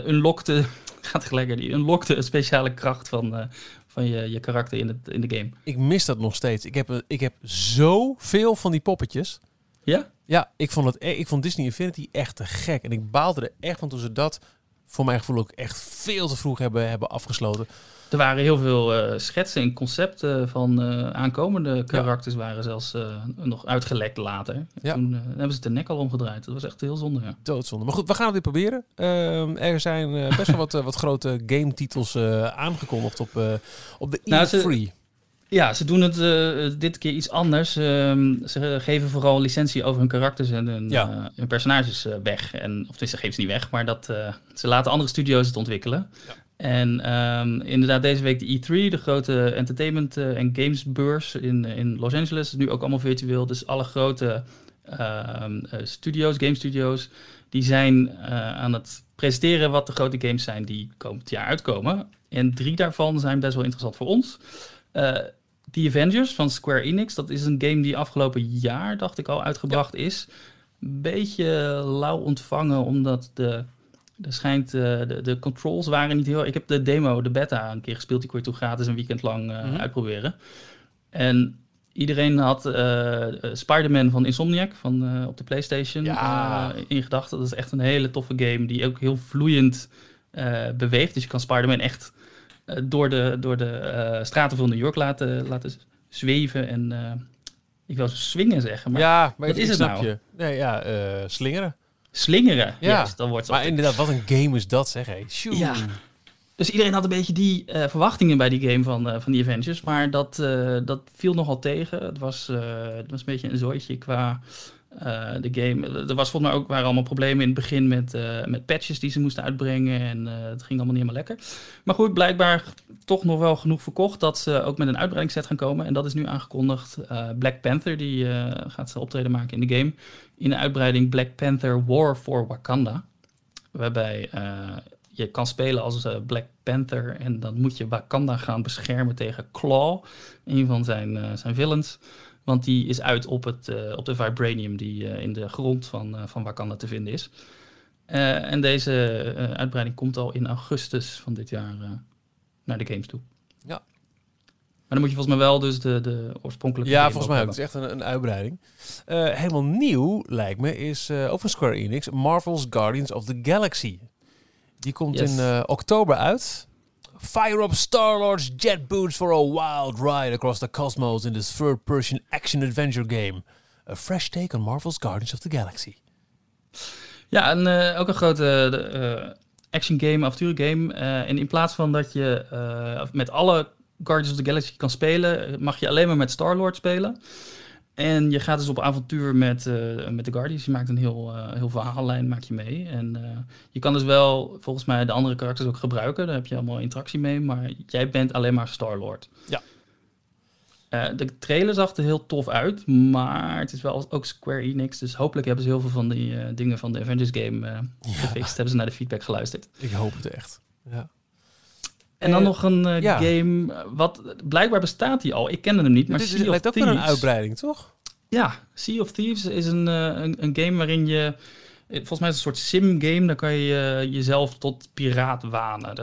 unlockte, gaat gelijk, die unlockte een speciale kracht van, van je, je karakter in, het, in de game. Ik mis dat nog steeds. Ik heb, ik heb zoveel van die poppetjes. Ja? Ja, ik vond, het, e- ik vond Disney Infinity echt te gek. En ik baalde er echt van toen ze dat, voor mijn gevoel ook echt veel te vroeg hebben, hebben afgesloten. Er waren heel veel eh, schetsen en concepten van eh, aankomende karakters waren zelfs eh, nog uitgelekt later. Ja. Toen hebben ze de nek al omgedraaid. Dat was echt heel zonde. Ja. Doodzonde. Maar goed, we gaan het weer proberen. Er zijn best wel wat, wat grote game titels aangekondigd op, op de Nou, E3. ze- Ja, ze doen het dit keer iets anders. Ehm, ze geven vooral licentie over hun karakters en hun, Ja. hun personages weg. En, of tenminste, ze geven ze niet weg, maar dat, ze laten andere studio's het ontwikkelen. En ehm, inderdaad, deze week de E3, de grote entertainment eh, en gamesbeurs in, in Los Angeles. Nu ook allemaal virtueel. Dus alle grote ehm, eh, studio's, game studio's, die zijn eh, aan het presenteren wat de grote games zijn die komend jaar uitkomen. En drie daarvan zijn best wel interessant voor ons. Eh The Avengers van Square Enix, dat is een game die afgelopen jaar, dacht ik al, uitgebracht is. Een beetje lauw ontvangen, omdat de, er schijnt, eh, de, de controls waren niet heel... Ik heb de demo, de beta, een keer gespeeld. Die kon je toen gratis een weekend lang eh, Mhm. uitproberen. En iedereen had eh, Spider-Man van Insomniac van, op de PlayStation Ja. in gedachten. Dat is echt een hele toffe game die ook heel vloeiend beweegt. Dus je kan Spider-Man echt door de, door de straten van New York laten, laten zweven en ik wil zo swingen zeggen, maar ja, maar ik is het snap nou? je. Nee, ja, slingeren. Slingeren. Ja. Juist, dan wordt het Maar inderdaad, wat een game is dat, zeg. Hey. Sjoe. Ja. Dus iedereen had een beetje die eh, verwachtingen bij die game van, eh, van die Avengers. Maar dat, eh, dat viel nogal tegen. Het was, eh, het was een beetje een zooitje qua de game. Er was volgens mij ook waren allemaal problemen in het begin met, eh, met patches die ze moesten uitbrengen. En eh, het ging allemaal niet helemaal lekker. Maar goed, blijkbaar toch nog wel genoeg verkocht dat ze ook met een uitbreidingsset gaan komen. En dat is nu aangekondigd. Eh, Black Panther die eh, gaat zijn optreden maken in de game. In de uitbreiding Black Panther War for Wakanda. Waarbij eh, je kan spelen als eh, Black Panther en dan moet je Wakanda gaan beschermen tegen Claw, een van zijn, eh, zijn villains. Want die is uit op, het, eh, op de vibranium die eh, in de grond van, eh, van Wakanda te vinden is. En deze uitbreiding komt al in augustus van dit jaar naar de games toe. Ja. Maar dan moet je volgens mij wel dus de, de oorspronkelijke Ja, volgens mij ook. Het is echt een, een uitbreiding. Helemaal nieuw, lijkt me, is ook van Square Enix, Marvel's Guardians of the Galaxy. Die komt Yes. in oktober uit. Fire up Star-Lord's jet boots for a wild ride across the cosmos in this third-person action-adventure game. A fresh take on Marvel's Guardians of the Galaxy. Ja, en eh, ook een grote de, eh, action game, avontuurgame. Eh, en in plaats van dat je eh, met alle Guardians of the Galaxy kan spelen, mag je alleen maar met Star-Lord spelen. En je gaat dus op avontuur met, eh, met de Guardians. Je maakt een heel, eh, heel verhaallijn maak je mee. En eh, je kan dus wel volgens mij de andere karakters ook gebruiken. Daar heb je allemaal interactie mee. Maar jij bent alleen maar Star-Lord. Ja. De trailer zag er heel tof uit, maar het is wel ook Square Enix. Dus hopelijk hebben ze heel veel van die dingen van de Avengers game gefixt. Hebben ze naar de feedback geluisterd. Ik hoop het echt. Ja. En dan Eh, nog een eh, ja. game, eh, wat blijkbaar bestaat die al. Ik kende hem niet, maar Dit Sea of lijkt ook wel een uitbreiding, toch? Ja, Sea of Thieves is een, een, een game waarin je... Volgens mij is het een soort sim-game. Daar kan je jezelf tot piraat wanen.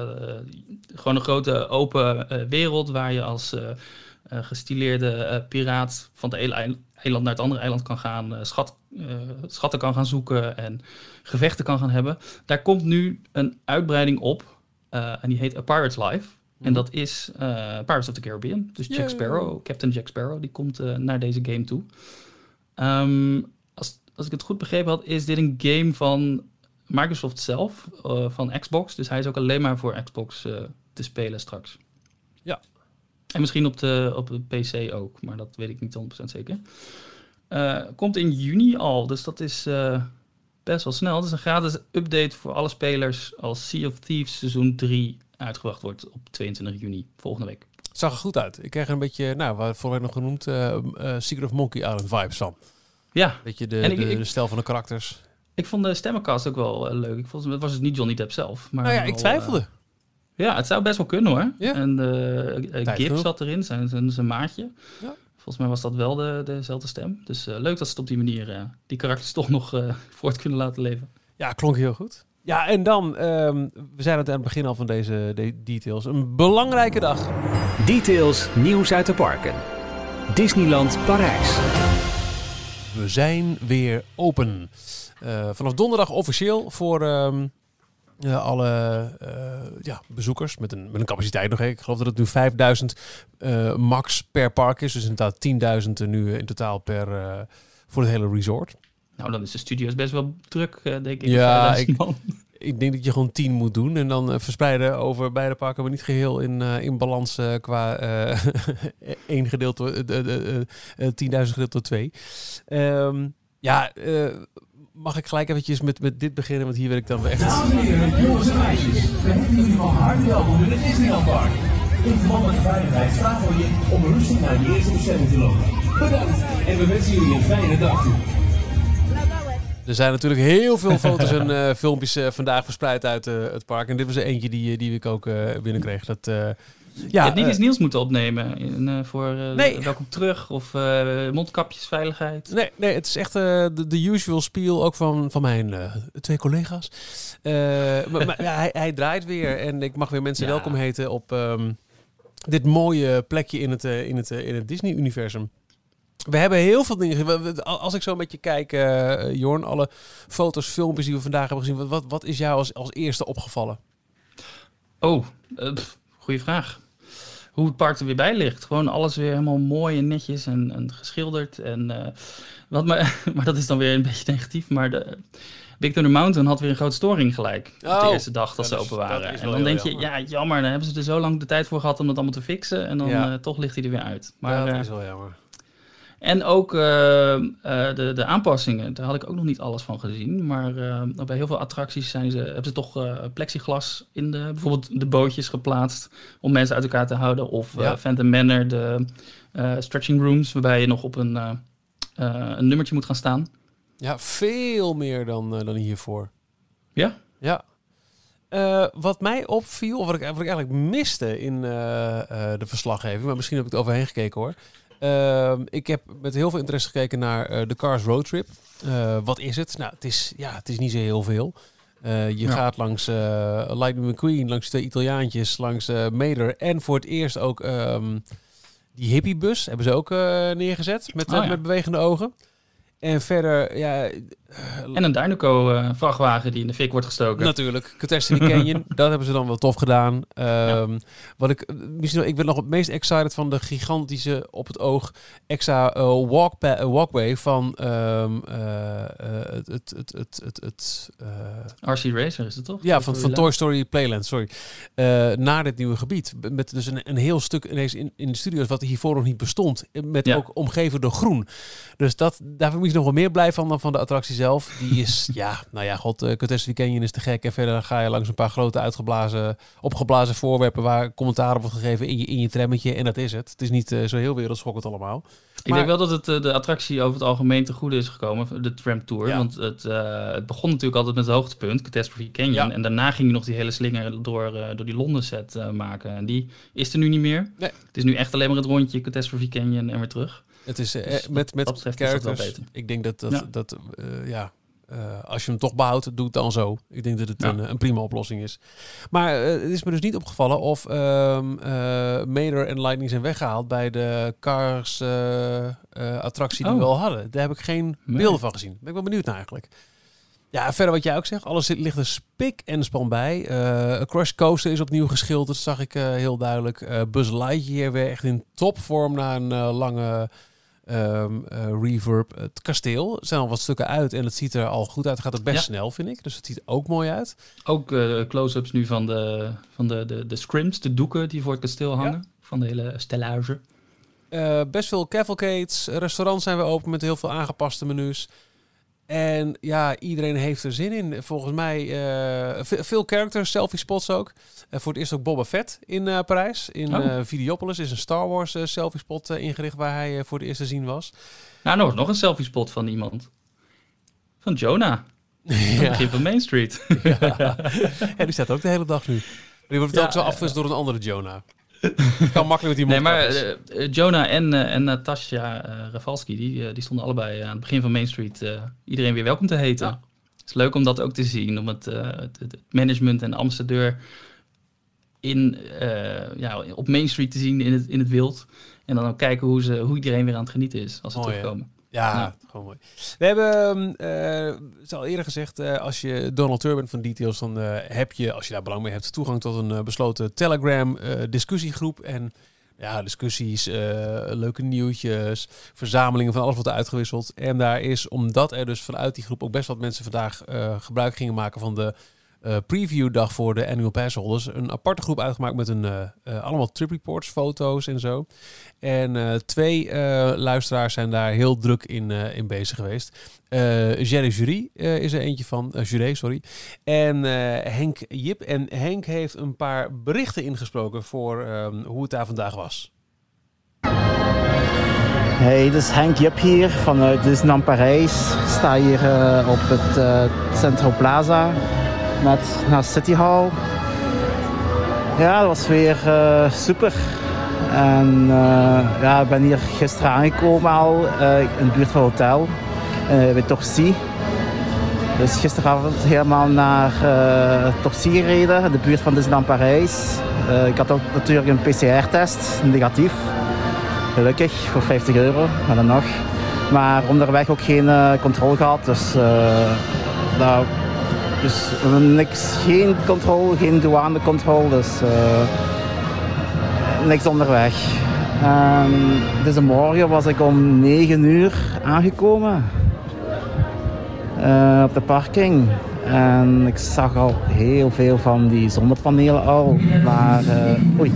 Gewoon een grote open wereld waar je als gestileerde piraat van het ene eil- eiland naar het andere eiland kan gaan. schat, schatten kan gaan zoeken en gevechten kan gaan hebben. Daar komt nu een uitbreiding op. eh, en die heet A Pirate's Life. En dat is eh, Pirates of the Caribbean. Dus Jack. Sparrow, Captain Jack Sparrow, die komt eh, naar deze game toe. Ehm, als, als ik het goed begrepen had, is dit een game van Microsoft zelf, van Xbox. Dus hij is ook alleen maar voor Xbox te spelen straks. Ja. En misschien op de, op de PC ook, maar dat weet ik niet 100% zeker. Komt in juni al, dus dat is best wel snel. Het is een gratis update voor alle spelers als Sea of Thieves seizoen 3 uitgebracht wordt op 22 juni, volgende week. Het zag er goed uit. Ik kreeg er een beetje, nou, wat voor mij nog genoemd, eh, eh, Secret of Monkey Island vibes van. Ja, Beetje de, En ik- de, ik- de stijl van de karakters. ik vond de stemmencast ook wel eh, leuk. Ik vond, het was dus niet Johnny Depp zelf. Maar nou ja, ik twijfelde. ja, het zou best wel kunnen hoor. Ja. En genoeg. zat erin, zijn, zijn, zijn maatje. Ja. Volgens mij was dat wel de, dezelfde stem. Dus eh, leuk dat ze het op die manier eh, die karakters toch nog eh, voort kunnen laten leven. Ja, klonk heel goed. Ja, en dan, ehm, we zijn het aan het begin al van deze de details. Een belangrijke dag. Details nieuws uit de parken. Disneyland Parijs. We zijn weer open. Eh, vanaf donderdag officieel voor ehm, eh, alle eh, ja, bezoekers met een, met een capaciteit nog. Ik geloof dat het nu 5000 eh, max per park is. Dus inderdaad 10.000 nu in totaal per, voor het hele resort. Nou, dan is de studio's best wel druk, denk ik. Ja, 5000 ik-. Ik denk dat je gewoon 10 moet doen en dan verspreiden over beide parken, maar niet geheel in, in balans qua 1 gedeeld door eh, eh, 10.000 gedeeld door 2. Ehm, ja, mag ik gelijk eventjes met, met dit beginnen, want hier wil ik dan echt. Dames en heren, jongens en meisjes, we heten jullie van harte welkom in het Disneyland Park. In verband met de veiligheid vragen we je om rustig naar je eerste bestemming te lopen. Bedankt en we wensen jullie een fijne dag toe. Er zijn natuurlijk heel veel foto's en eh, filmpjes eh, vandaag verspreid uit eh, het park. En dit was er eentje die, die ik ook binnenkreeg. Dat, je ja, hebt niet eh, eens nieuws moeten opnemen in, eh, voor eh, Nee. welkom terug of mondkapjesveiligheid. Nee, nee, het is echt de, de usual spiel, ook van, van mijn twee collega's. Maar maar ja, hij, hij draait weer en ik mag weer mensen welkom heten op ehm, dit mooie plekje in het, in het, in het Disney-universum. We hebben heel veel dingen. Als ik zo met je kijk, eh Jorn, alle foto's, filmpjes die we vandaag hebben gezien, wat, wat, is jou als, als eerste opgevallen? Oh, goeie vraag. Hoe het park er weer bij ligt. Gewoon alles weer helemaal mooi en netjes en, en geschilderd. En, eh, wat maar, maar dat is dan weer een beetje negatief. Maar de Big Thunder Mountain had weer een grote storing gelijk. op Oh, de eerste dag dat ze open waren. En dan denk je, ja jammer. Dan hebben ze er zo lang de tijd voor gehad om dat allemaal te fixen. En dan Ja. eh, toch ligt hij er weer uit. Maar, Maar dat eh, is wel jammer. En ook eh, eh, de, de aanpassingen, daar had ik ook nog niet alles van gezien. Maar eh, bij heel veel attracties zijn ze, hebben ze toch plexiglas in de, bijvoorbeeld de bootjes geplaatst om mensen uit elkaar te houden. Of Ja. Phantom Manor, de stretching rooms, waarbij je nog op een, een nummertje moet gaan staan. Ja, veel meer dan, dan hiervoor. Ja? Ja. Wat mij opviel, of wat ik, wat ik eigenlijk miste in de verslaggeving, maar misschien heb ik het overheen gekeken hoor. Ehm, ik heb met heel veel interesse gekeken naar eh, de Cars Road Trip. Eh, wat is het? Nou, het is, ja, het is niet zo heel veel. Eh, je Ja. gaat langs Lightning McQueen, langs de Italiaantjes, langs Mader en voor het eerst ook ehm, die hippiebus hebben ze ook neergezet met, Oh ja. met bewegende ogen. En verder, ja, En een Dynaco-vrachtwagen die in de fik wordt gestoken. Natuurlijk, Catastrophe Canyon, dat hebben ze dan wel tof gedaan. Ehm, Wat ik misschien ik ben nog het meest excited van de gigantische op het oog extra eh, eh, walkway van ehm, eh, eh, het het het het het, het eh, RC Racer is het toch? ja van, van. Toy Story Playland, sorry, Eh, naar dit nieuwe gebied met dus een, een heel stuk ineens in, in de studio's wat hiervoor nog niet bestond, met Ja. ook omgeven door groen. Dus dat daar ben ik misschien nog wel meer blij van dan van de attractie zelf. Die is ja, nou ja, god, uh, Canyon is te gek. En verder ga je langs een paar grote uitgeblazen, opgeblazen voorwerpen waar commentaar op wordt gegeven in je, in je trammetje. En dat is het. Het is niet eh, zo heel wereldschokkend allemaal. Ik denk wel dat het eh, de attractie over het algemeen te goede is gekomen, de Tram Tour. Ja. Want het, het begon natuurlijk altijd met het hoogtepunt, Catastrophe Canyon. Ja. En daarna ging je nog die hele slinger door, door die Londen set maken. En die is er nu niet meer. Nee. Het is nu echt alleen maar het rondje Catastrophe Canyon en weer terug. Het is eh, Dus wat met, met dat betreft is dat wel characters. beter. Ik denk dat dat, Ja. dat eh, ja, eh, als je hem toch behoudt, doe het dan zo. Ik denk dat het Ja. een, een prima oplossing is. Maar eh, het is me dus niet opgevallen of ehm eh, Mater en Lightning zijn weggehaald bij de Cars eh, eh, attractie die Oh. we al hadden. Daar heb ik geen Nee. beelden van gezien. Ben ik wel benieuwd naar eigenlijk. Ja, verder wat jij ook zegt, alles ligt er spik en span bij. Eh, Crush Coaster is opnieuw geschilderd, dat zag ik eh, heel duidelijk. Eh Buzz Lightyear weer echt in topvorm na een eh, lange ehm, eh, reverb. Het kasteel er zijn al wat stukken uit en het ziet er al goed uit. Het gaat ook best Ja. snel, vind ik. Dus het ziet er ook mooi uit. Ook eh, close-ups nu van, de, van de, de, de scrims, de doeken die voor het kasteel hangen. van de hele stellage. Eh, best veel cavalcades. Restaurants zijn weer open met heel veel aangepaste menus. En ja, iedereen heeft er zin in. Volgens mij uh, veel characters, selfie spots ook. Uh, voor het eerst ook Boba Fett in uh, Parijs. In Oh. Videopolis is een Star Wars selfie spot ingericht waar hij voor het eerst te zien was. Nou, nog, nog een selfie spot van iemand. Van Jonah. Ja. Begin van Main Street. ja. ja, die staat ook de hele dag nu. Die wordt Ja, ook zo afgewisseld door een andere Jonah. Kan makkelijk met die Nee, maar eh, Jonah en, eh, en Natasja eh, Rafalski, die, eh, die stonden allebei aan het begin van Main Street eh, iedereen weer welkom te heten. Ja. Het is leuk om dat ook te zien, om het, eh, het, het management en de ambassadeur in, eh, ja, op Main Street te zien in het, in het wild. En dan ook kijken hoe, ze, hoe iedereen weer aan het genieten is als ze terugkomen. Ja, Ja. gewoon mooi. We hebben, eh het is al eerder gezegd, eh, als je Donald bent van Details, dan eh, heb je, als je daar belang mee hebt, toegang tot een eh, besloten Telegram eh, discussiegroep. En ja, discussies, eh, leuke nieuwtjes, verzamelingen van alles wordt er uitgewisseld. En daar is, omdat er dus vanuit die groep ook best wat mensen vandaag eh, gebruik gingen maken van de eh previewdag voor de annual pass holders, een aparte groep uitgemaakt met een, eh, eh, allemaal trip reports, foto's en zo. En twee luisteraars zijn daar heel druk in, in bezig geweest. Jerry Jury is er eentje van. Juré, sorry. En Henk Jip. En Henk heeft een paar berichten ingesproken voor ehm, hoe het daar vandaag was. Hey, dit is Henk Jip hier vanuit Disneyland Parijs. Ik sta hier op het eh, Central Plaza met naar City Hall. Ja, dat was weer eh, super. En eh, ja, ik ben hier gisteren aangekomen al eh, in de buurt van het hotel bij Torcy. Dus gisteravond helemaal naar uh, Torcy gereden, in de buurt van Disneyland Parijs. Ik had ook natuurlijk een PCR-test, negatief. Gelukkig, voor 50 euro, maar dan nog. Maar onderweg ook geen controle gehad, dus, nou, dus niks, geen controle, geen douanecontrole, dus eh, niks onderweg. En deze morgen was ik om 9 uur aangekomen eh, op de parking. En ik zag al heel veel van die zonnepanelen al, maar eh, oei.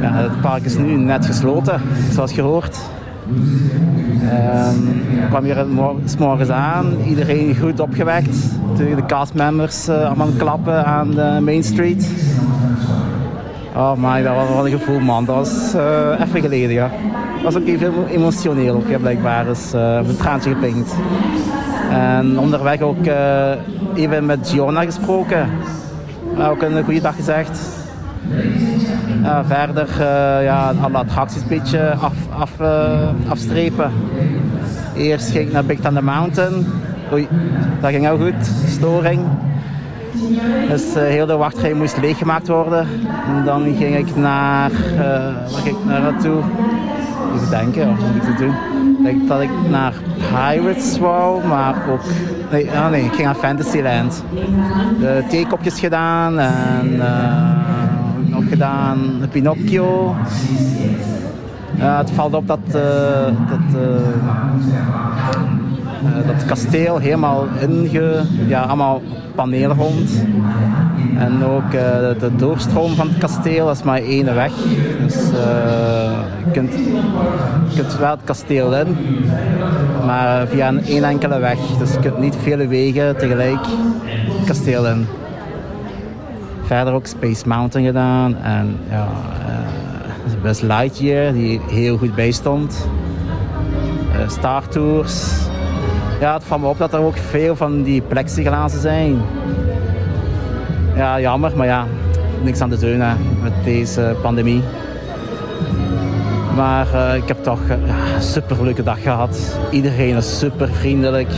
Ja, het park is nu net gesloten, zoals je hoort. Ehm, ik kwam hier s aan, iedereen goed opgewekt. Toen de castmembers eh, allemaal klappen aan de Main Street. Oh my, dat was wel een gevoel man, dat was eh, even geleden ja. Dat was ook even emotioneel ook, ja, blijkbaar, dus uh, een traantje gepinkt. En onderweg ook even met Giona gesproken. Uh, ook een goede dag gezegd. Uh, verder uh, ja, alle attracties een beetje af, af, uh, afstrepen. Eerst ging ik naar Big Thunder Mountain. Oei, dat ging heel goed. Storing. Dus heel de wachtrij moest leeggemaakt worden. En dan ging ik naar... waar ging ik naar naartoe? Even denken, wat moet ik te doen? Ik dat ik naar Pirates wou, maar ook... Nee, oh nee ik ging naar Fantasyland. De theekopjes gedaan en gedaan, Pinocchio. Uh, het valt op dat, uh, dat, uh, dat kasteel helemaal inge... Ja, allemaal panelen rond. En ook de doorstroom van het kasteel, is maar één weg. Dus je kunt, je kunt wel het kasteel in, maar via één enkele weg. Dus je kunt niet vele wegen tegelijk het kasteel in verder ook Space Mountain gedaan en ja, uh, Buzz Lightyear die heel goed bij stond. Uh, Star Tours. Ja, het valt me op dat er ook veel van die plexiglazen zijn. Ja, jammer, maar ja, niks aan te doen met deze pandemie. Maar uh, ik heb toch een super leuke dag gehad. Iedereen is super vriendelijk.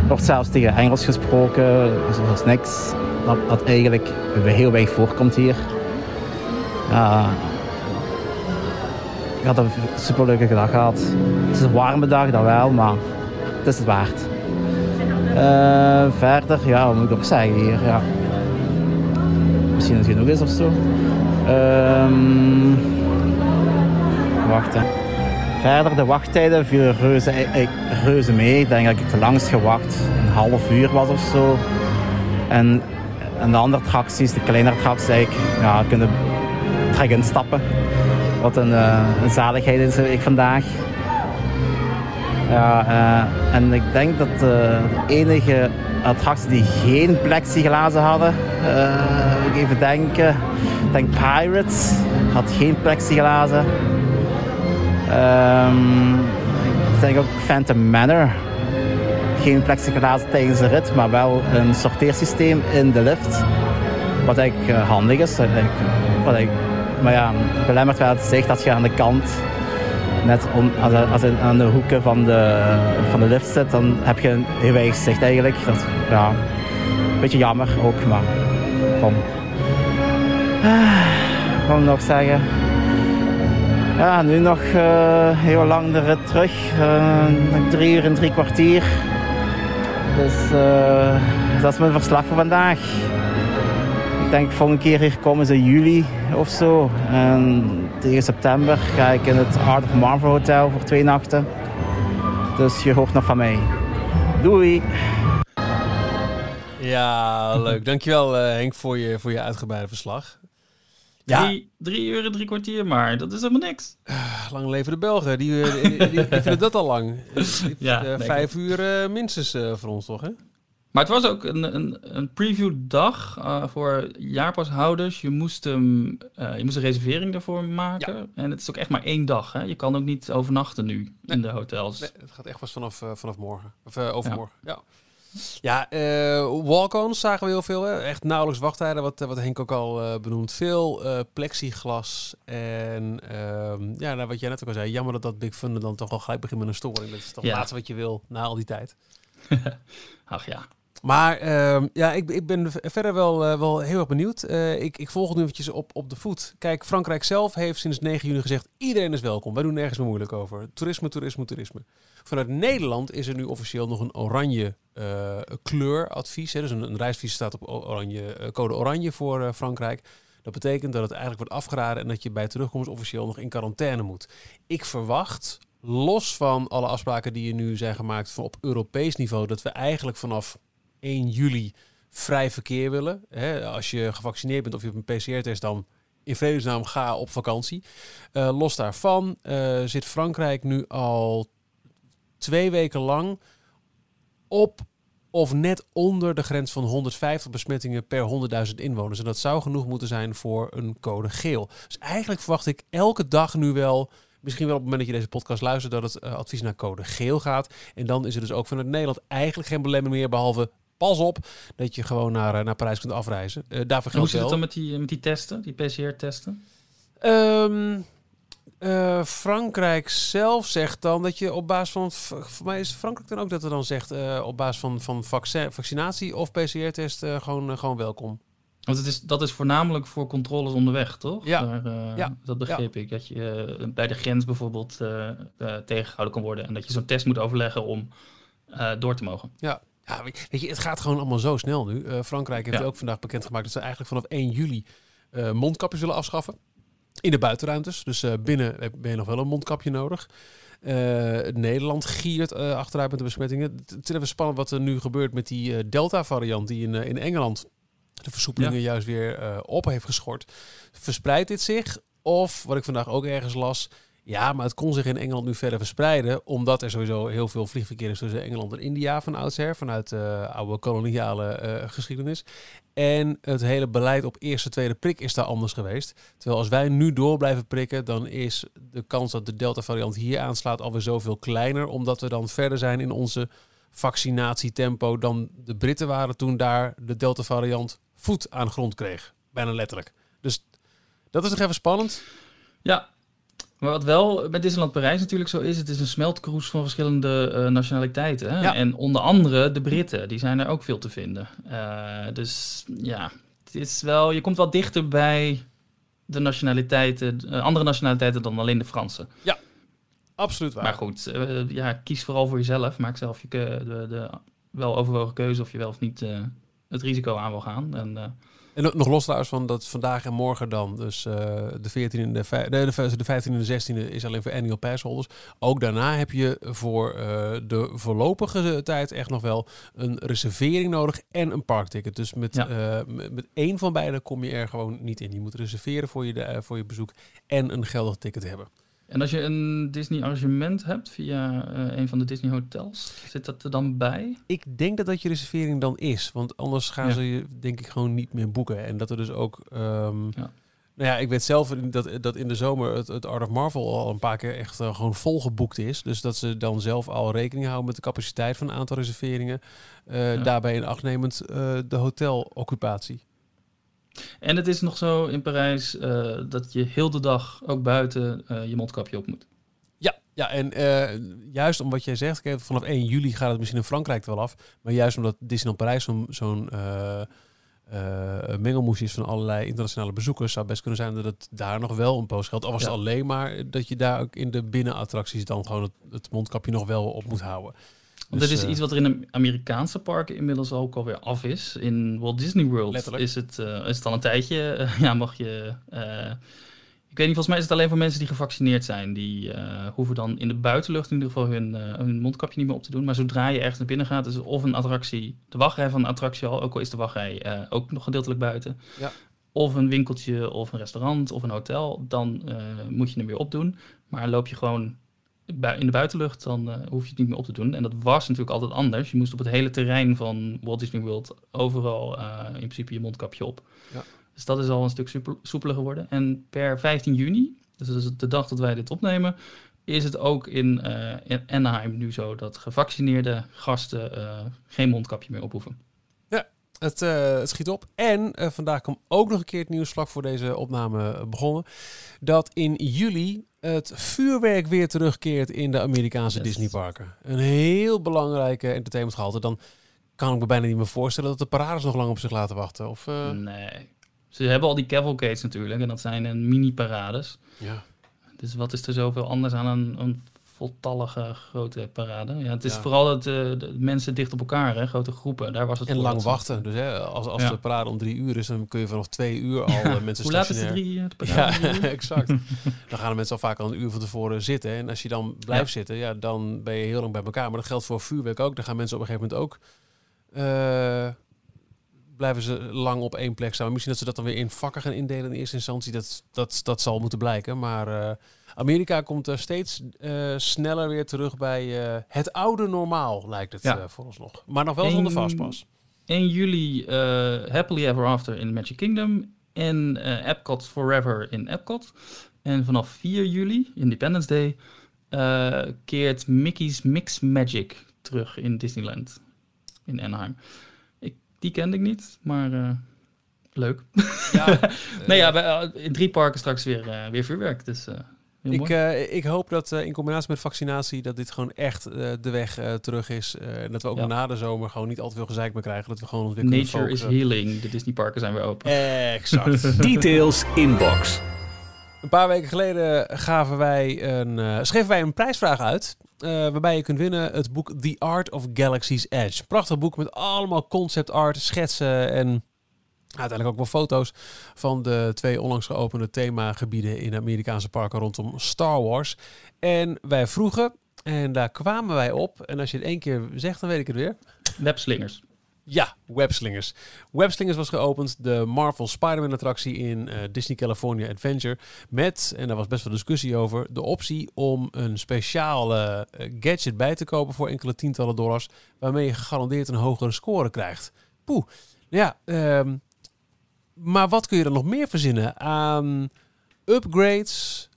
Er wordt zelfs tegen Engels gesproken, zoals niks dat, dat eigenlijk heel weinig voorkomt hier. Ja, ik had een superleuke dag gehad. Het is een warme dag, dat wel, maar het is het waard. Uh, verder, ja, wat moet ik ook zeggen hier? Ja. Misschien het genoeg is of zo. Um, wachten. Verder, de wachttijden vielen reuze, reuze mee. Ik denk dat ik het langst gewacht een half uur was of zo. En en de andere attracties, de kleinere attracties, eigenlijk, ja, kunnen direct instappen. Wat een, eh, een zaligheid is ik vandaag. Ja, eh, en ik denk dat eh, de enige attracties die geen plexiglazen hadden, even denken. Ik denk Pirates had geen plexiglazen. Ehm, ik denk ook Phantom Manor. Geen plexiglazen tijdens de rit, maar wel een sorteersysteem in de lift. Wat eigenlijk eh, handig is. eh, Wat eigenlijk, maar ja, belemmerd wel het zicht als je aan de kant, net om, als, als je aan de hoeken van de, van de lift zit, dan heb je een heel weinig zicht eigenlijk. Dat ja, een beetje jammer ook, maar kom. Ah, ik nog zeggen? Ja, nu nog eh, heel lang de rit terug. Drie uur en drie kwartier. Dus eh, dat is mijn verslag voor vandaag. Ik denk volgende keer hier komen ze in juli of zo. En tegen september ga ik in het Art of Marvel Hotel voor twee nachten. Dus je hoort nog van mij. Doei! Ja, leuk. Dankjewel uh, Henk voor je, voor je uitgebreide verslag. Ja. Drie, drie uur en drie kwartier maar, dat is helemaal niks. Lang leven de Belgen, die, die, die, die vinden dat al lang. Ja, uh, nee, vijf uur uh, minstens voor ons toch, hè? Maar het was ook een, een, een previewdag voor jaarpashouders. Je moest, hem, je moest een reservering daarvoor maken. Ja. En het is ook echt maar één dag. Hè? Je kan ook niet overnachten nu nee. in de hotels. Nee, het gaat echt pas vanaf, vanaf morgen. Of overmorgen. Ja. ja. Ja, uh, walk-ons zagen we heel veel. Hè? Echt nauwelijks wachttijden, wat, wat Henk ook al uh, benoemt. Veel uh, plexiglas. En um, ja, nou, wat jij net ook al zei. Jammer dat dat Big Thunder dan toch al gelijk begint met een storing. Dat is toch het ja. laatste wat je wil na al die tijd. Ach ja. Maar uh, ja, ik, ik ben verder wel, uh, wel heel erg benieuwd. Uh, ik, ik volg het nu eventjes op, op de voet. Kijk, Frankrijk zelf heeft sinds 9 juni gezegd... iedereen is welkom. Wij doen nergens meer moeilijk over. Toerisme, toerisme, toerisme. Vanuit Nederland is er nu officieel nog een oranje uh, kleuradvies. Hè. Dus een, een staat op oranje, code oranje voor Frankrijk. Dat betekent dat het eigenlijk wordt afgeraden... en dat je bij terugkomst officieel nog in quarantaine moet. Ik verwacht, los van alle afspraken die er nu zijn gemaakt... Op Europees niveau, dat we eigenlijk vanaf 1 juli vrij verkeer willen. Hè, als je gevaccineerd bent of je hebt een PCR-test, dan in vredesnaam ga op vakantie. Uh, los daarvan uh, zit Frankrijk nu al twee weken lang op of net onder de grens van 150 besmettingen per 100.000 inwoners. En dat zou genoeg moeten zijn voor een code geel. Dus eigenlijk verwacht ik elke dag nu wel misschien wel op het moment dat je deze podcast luistert, dat het uh, advies naar code geel gaat. En dan is er dus ook vanuit Nederland eigenlijk geen belemmering meer, behalve pas op dat je gewoon naar, uh, naar Parijs kunt afreizen. Uh, daarvoor Hoe zit het dan met die, met die testen, die PCR-testen? Um, uh, Frankrijk zelf zegt dan dat je op basis van, voor mij is Frankrijk dan ook dat er dan zegt uh, op basis van, van vaccin, vaccinatie of PCR-test uh, gewoon, gewoon welkom. Want het is, dat is voornamelijk voor controles onderweg, toch? Ja. Daar, ja. Dat begreep ja. ik. Dat je bij de grens bijvoorbeeld tegengehouden kan worden. En dat je zo'n test moet overleggen om door te mogen. Ja. Ja, weet je, het gaat gewoon allemaal zo snel nu. Frankrijk heeft ja. ook vandaag bekendgemaakt dat ze eigenlijk vanaf 1 juli mondkapjes willen afschaffen. In de buitenruimtes. Dus binnen ben je nog wel een mondkapje nodig. Nederland giert achteruit met de besmettingen. Het is even spannend wat er nu gebeurt met die Delta-variant die in, in Engeland de versoepelingen ja. juist weer op heeft geschort. Verspreidt dit zich? Of, wat ik vandaag ook ergens las, ja, maar het kon zich in Engeland nu verder verspreiden, omdat er sowieso heel veel vliegverkeer is tussen Engeland en India van oudsher, vanuit de uh, oude koloniale uh, geschiedenis. En het hele beleid op eerste, tweede prik is daar anders geweest. Terwijl als wij nu door blijven prikken, dan is de kans dat de Delta-variant hier aanslaat alweer zoveel kleiner, omdat we dan verder zijn in onze vaccinatietempo dan de Britten waren toen daar de Delta-variant voet aan grond kreeg. Bijna letterlijk. Dus dat is nog even spannend. Ja, maar wat wel met Disneyland Parijs natuurlijk zo is, het is een smeltkroes van verschillende uh, nationaliteiten. Hè? Ja. En onder andere de Britten, die zijn er ook veel te vinden. Uh, dus ja, het is wel, je komt wel dichter bij de nationaliteiten, uh, andere nationaliteiten dan alleen de Fransen. Ja, absoluut waar. Maar goed, ja, kies vooral voor jezelf. Maak zelf je de, de wel overwogen keuze of je wel of niet het risico aan wil gaan. En, eh, En nog- los trouwens van dat vandaag en morgen dan. Dus eh, de 14 en de, vij- nee, de, vij- de 15 en de 16e is alleen voor annual pass holders. Ook daarna heb je voor eh, de voorlopige tijd echt nog wel een reservering nodig en een parkticket. Dus met, Ja. eh, met, met één van beide kom je er gewoon niet in. Je moet reserveren voor je, de, voor je bezoek en een geldig ticket hebben. En als je een Disney arrangement hebt via eh, een van de Disney hotels, zit dat er dan bij? Ik denk dat dat je reservering dan is. Want anders gaan Ja. ze je denk ik gewoon niet meer boeken. En dat er dus ook... ehm, Ja. Nou ja, ik weet zelf dat, dat in de zomer het, het Art of Marvel al een paar keer echt eh, gewoon volgeboekt is. Dus dat ze dan zelf al rekening houden met de capaciteit van een aantal reserveringen. Eh, Ja. Daarbij in acht nemend de hoteloccupatie. En het is nog zo in Parijs eh, dat je heel de dag ook buiten eh, je mondkapje op moet. Ja, ja en eh, juist om wat jij zegt, kijk, vanaf 1 juli gaat het misschien in Frankrijk er wel af. Maar juist omdat Disneyland Parijs zo'n zo'n mengelmoes is van allerlei internationale bezoekers, zou het best kunnen zijn dat het daar nog wel een poos geldt. Al was Ja. het alleen maar dat je daar ook in de binnenattracties dan gewoon het, het mondkapje nog wel op moet houden. Want Dus, dit is eh, iets wat er in de Amerikaanse parken inmiddels ook alweer af is. In Walt Disney World Letterlijk. is het, eh, is het al een tijdje. eh, ja, mag je. ik weet niet, volgens mij is het alleen voor mensen die gevaccineerd zijn. Die hoeven dan in de buitenlucht in ieder geval hun, hun mondkapje niet meer op te doen. Maar zodra je ergens naar binnen gaat, is of een attractie, de wachtrij van een attractie al, ook al is de wachtrij ook nog gedeeltelijk buiten. Ja. Of een winkeltje, of een restaurant, of een hotel, dan moet je hem weer opdoen. Maar loop je gewoon in de buitenlucht, dan eh, hoef je het niet meer op te doen. En dat was natuurlijk altijd anders. Je moest op het hele terrein van Walt Disney World overal eh, in principe je mondkapje op. Ja. Dus dat is al een stuk soepeler geworden. En per 15 juni, dus dat is de dag dat wij dit opnemen, is het ook in, eh, in Anaheim nu zo dat gevaccineerde gasten geen mondkapje meer op hoeven. Het, eh, het schiet op. En vandaag kwam ook nog een keer het nieuws vlak voor deze opname begonnen. Dat in juli het vuurwerk weer terugkeert in de Amerikaanse. Disneyparken. Een heel belangrijke entertainmentgehalte. Dan kan ik me bijna niet meer voorstellen dat de parades nog lang op zich laten wachten. Of, eh, Nee. Ze hebben al die cavalcades natuurlijk en dat zijn een mini-parades. ja. Dus wat is er zoveel anders aan een, een voltallige grote parade? Ja, het is Ja. vooral dat eh, mensen dicht op elkaar, hè, grote groepen. Daar was het En voor lang wachten. Dus hè, als, als Ja. de parade om drie uur is, dan kun je vanaf twee uur al eh, mensen Hoe laat is de stationair- drie eh, de parade? Ja, exact. Dan gaan de mensen al vaak al een uur van tevoren zitten. En als je dan blijft Ja. zitten, ja, dan ben je heel lang bij elkaar. Maar dat geldt voor vuurwerk ook. Dan gaan mensen op een gegeven moment ook... blijven ze lang op één plek staan. Misschien dat ze dat dan weer in vakken gaan indelen in eerste instantie. Dat, dat, dat zal moeten blijken. Maar eh, Amerika komt er steeds eh, sneller weer terug bij eh, het oude normaal, lijkt het Ja. eh, voor ons nog. Maar nog wel zonder vastpas. 1 juli eh, Happily Ever After in Magic Kingdom en eh, Epcot Forever in Epcot. En vanaf 4 juli, Independence Day, eh, keert Mickey's Mix Magic terug in Disneyland in Anaheim. Die kende ik niet, maar eh, leuk. Ja, nee, ja, wij, eh, in drie parken straks weer, eh, weer vuurwerk. Dus eh, heel Ik, eh, ik hoop dat eh, in combinatie met vaccinatie dat dit gewoon echt eh, de weg eh, terug is. Eh, en dat we ook Ja. na de zomer gewoon niet al te veel gezeik meer krijgen. Dat we gewoon ons weer kunnen Nature is healing. De Disney parken zijn weer open. Exact. Details inbox. een paar weken geleden gaven wij een, eh, schreven wij een prijsvraag uit. Eh, waarbij je kunt winnen het boek The Art of Galaxy's Edge. Prachtig boek met allemaal concept art, schetsen en uiteindelijk ook wel foto's van de twee onlangs geopende themagebieden in Amerikaanse parken rondom Star Wars. En wij vroegen, en daar kwamen wij op, en als je het één keer zegt, dan weet ik het weer. Webslingers. Ja, Webslingers. Webslingers was geopend, de Marvel Spider-Man attractie in eh, Disney California Adventure. Met, en daar was best wel discussie over, de optie om een speciale eh, gadget bij te kopen voor enkele tientallen dollars. Waarmee je gegarandeerd een hogere score krijgt. Poeh. Ja, ehm, maar wat kun je dan nog meer verzinnen aan upgrades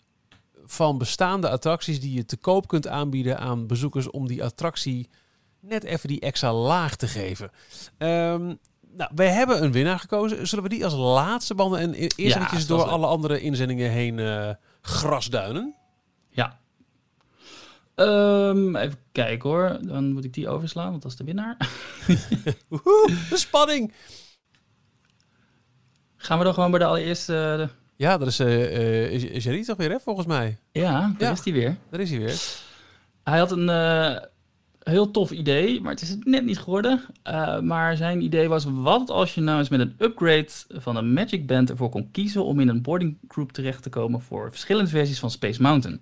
van bestaande attracties die je te koop kunt aanbieden aan bezoekers om die attractie net even die extra laag te geven. Ehm, nou, wij hebben een winnaar gekozen. Zullen we die als laatste banden en e- eerst Ja, eventjes door alle andere inzendingen heen eh, grasduinen? Ja. Ehm, even kijken hoor. Dan moet ik die overslaan, want dat is de winnaar. Woehoe, de spanning! Gaan we dan gewoon bij de allereerste... eh, de- Ja, dat is uh, Jerry toch weer, hè, volgens mij. Ja, daar Ja. is die weer. Daar is hij weer. Hij had een, Heel tof idee, maar het is het net niet geworden. Uh, maar zijn idee was, wat als je nou eens met een upgrade van een Magic Band ervoor kon kiezen om in een boarding group terecht te komen voor verschillende versies van Space Mountain.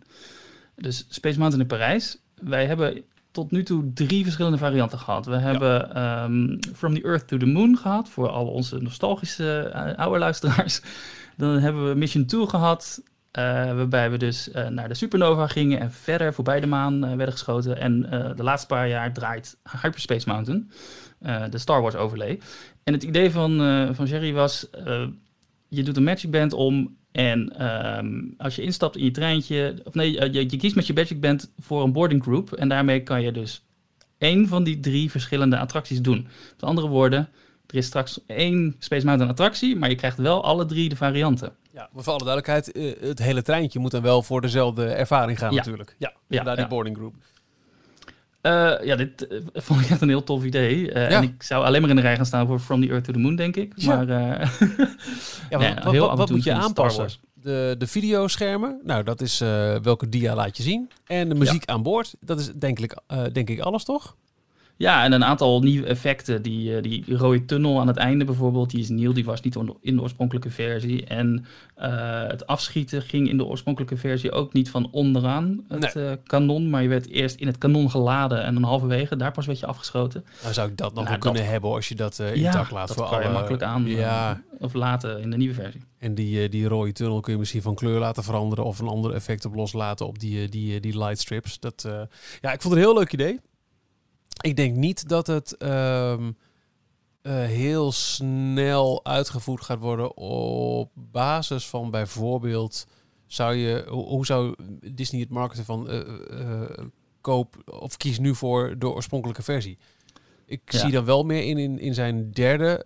Dus Space Mountain in Parijs. Wij hebben tot nu toe drie verschillende varianten gehad. We hebben um, From the Earth to the Moon gehad, voor al onze nostalgische uh, oude luisteraars. Dan hebben we Mission 2 gehad, waarbij we dus uh, naar de supernova gingen en verder voorbij de maan uh, werden geschoten. En de laatste paar jaar draait Hyperspace Mountain, de Star Wars overlay. En het idee van, van Jerry was, je doet een Magic Band om en um, als je instapt in je treintje, of nee, je, je kiest met je Magic Band voor een boarding group. En daarmee kan je dus één van die drie verschillende attracties doen. Met andere woorden, er is straks één Space Mountain attractie, maar je krijgt wel alle drie de varianten. Ja, maar voor alle duidelijkheid, uh, het hele treintje moet dan wel voor dezelfde ervaring gaan Ja. natuurlijk. Ja, Ja, inderdaad, die ja. boarding group. Eh, ja, dit eh, vond ik echt een heel tof idee. Eh, Ja. En ik zou alleen maar in de rij gaan staan voor From the Earth to the Moon, denk ik. Ja. Maar eh, Ja, Nee, wat, moet je aanpassen? De, de videoschermen, nou dat is eh, welke dia laat je zien. En de muziek aan boord, dat is denk ik, eh, denk ik alles toch? Ja, en een aantal nieuwe effecten. Die, eh, die rode tunnel aan het einde bijvoorbeeld, die is nieuw. Die was niet in de oorspronkelijke versie. En eh, het afschieten ging in de oorspronkelijke versie ook niet van onderaan het eh, kanon. Maar je werd eerst in het kanon geladen en dan halverwege, daar pas werd je afgeschoten. Nou zou ik dat nog Nou, wel dat- kunnen hebben als je dat eh ja, intact laat. dat voor kan je makkelijk aan Ja, of laten in de nieuwe versie. en die, die rode tunnel kun je misschien van kleur laten veranderen of een ander effect op loslaten op die, die, die light strips. Dat, eh, ja, ik vond het een heel leuk idee. Ik denk niet dat het ehm, eh, heel snel uitgevoerd gaat worden op basis van bijvoorbeeld zou je hoe, hoe zou Disney het marketen van eh, koop of kies nu voor de oorspronkelijke versie. Ik Ja. zie dan wel meer in, in, in zijn derde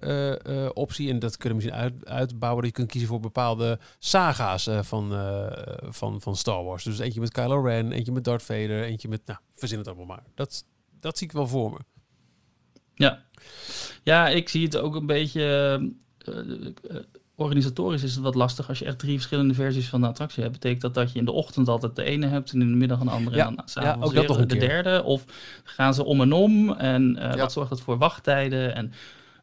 optie. En dat kunnen we misschien uit, uitbouwen. Dat je kunt kiezen voor bepaalde saga's van, van, van Star Wars. Dus eentje met Kylo Ren, eentje met Darth Vader, eentje met... Nou, verzin het allemaal maar. Dat, dat zie ik wel voor me. Ja. ja, ik zie het ook een beetje. eh, eh, organisatorisch is het wat lastig als je echt drie verschillende versies van de attractie hebt. Betekent dat dat je in de ochtend altijd de ene hebt en in de middag een andere Ja, en dan ja, s'avonds ook dat een de keer. derde? Of gaan ze om en om en eh, Ja. wat zorgt dat voor wachttijden? En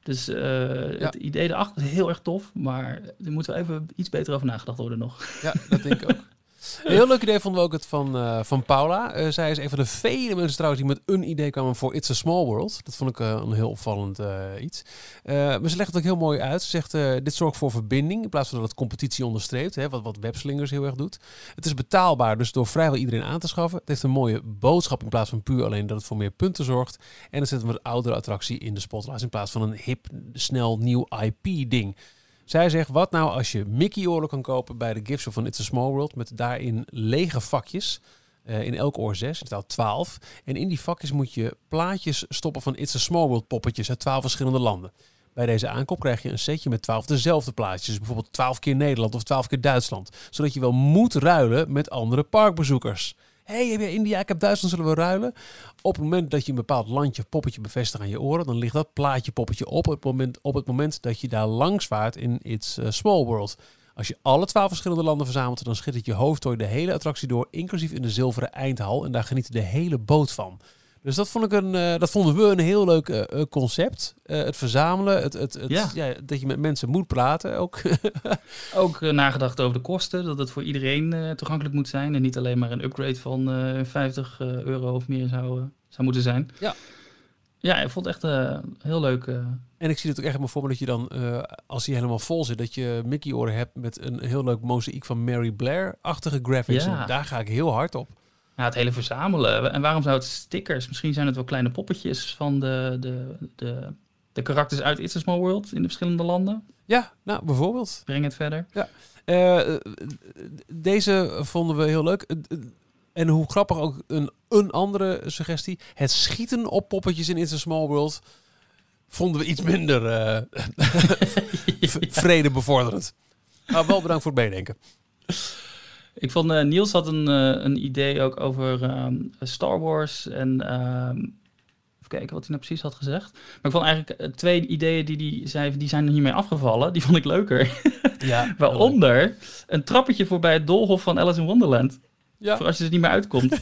dus eh, het idee erachter is heel erg tof, maar er moet wel even iets beter over nagedacht worden nog. Ja, dat denk ik ook. Een heel leuk idee vonden we ook het van, eh, van Paula. Eh, zij is een van de vele mensen trouwens die met een idee kwamen voor It's a Small World. Dat vond ik eh, een heel opvallend iets. Maar ze legt het ook heel mooi uit. Ze zegt, dit zorgt voor verbinding in plaats van dat het competitie onderstreept. Hè, wat, wat Webslingers heel erg doet. Het is betaalbaar, dus door vrijwel iedereen aan te schaffen. Het heeft een mooie boodschap in plaats van puur alleen dat het voor meer punten zorgt. En dan zetten een oudere attractie in de spotlight in plaats van een hip, snel nieuw IP-ding. Zij zegt, wat nou als je Mickey-oren kan kopen bij de gift shop van It's a Small World... met daarin lege vakjes, eh, in elk oor zes, in totaal twaalf. En in die vakjes moet je plaatjes stoppen van It's a Small World poppetjes uit twaalf verschillende landen. Bij deze aankoop krijg je een setje met twaalf dezelfde plaatjes. Dus bijvoorbeeld twaalf keer Nederland of twaalf keer Duitsland. Zodat je wel moet ruilen met andere parkbezoekers. Hey, heb jij India? Ik heb Duitsland, zullen we ruilen? Op het moment dat je een bepaald landje poppetje bevestigt aan je oren, dan ligt dat plaatje poppetje op het moment, op het moment dat je daar langs vaart in It's Small World. Als je alle twaalf verschillende landen verzamelt, dan schittert je hoofdtooi de hele attractie door, inclusief in de zilveren eindhal. En daar geniet de hele boot van. Dus dat, vond ik een, eh, dat vonden we een heel leuk eh, eh, concept. Eh, het verzamelen, het, het, het, Ja. ja. dat je met mensen moet praten ook. Ook nagedacht over de kosten, dat het voor iedereen eh, toegankelijk moet zijn en niet alleen maar een upgrade van eh 50 eh, euro of meer zou, zou moeten zijn. Ja. Ja, ik vond het echt eh, heel leuk. eh, En ik zie het ook echt maar voor me dat je dan, eh, als hij helemaal vol zit, dat je Mickey-oren hebt met een heel leuk mozaïek van Mary Blair-achtige graphics. Ja. En daar ga ik heel hard op. ja, het hele verzamelen. En waarom zou het stickers? Misschien zijn het wel kleine poppetjes van de, de, de, de karakters uit It's a Small World in de verschillende landen. Ja, nou, bijvoorbeeld. Breng het verder. Eh, eh, deze vonden we heel leuk. En hoe grappig ook een, een andere suggestie. Het schieten op poppetjes in It's a Small World vonden we iets minder eh vrede bevorderend. Maar wel bedankt voor het meedenken. Ik vond eh, Niels had een, eh, een idee ook over ehm, Star Wars en ehm, even kijken wat hij nou precies had gezegd. Maar ik vond eigenlijk eh, twee ideeën die hij zei, die zijn er hiermee afgevallen. Die vond ik leuker. Ja, Waaronder een trappetje voorbij het doolhof van Alice in Wonderland. Ja. Voor als je er niet meer uitkomt.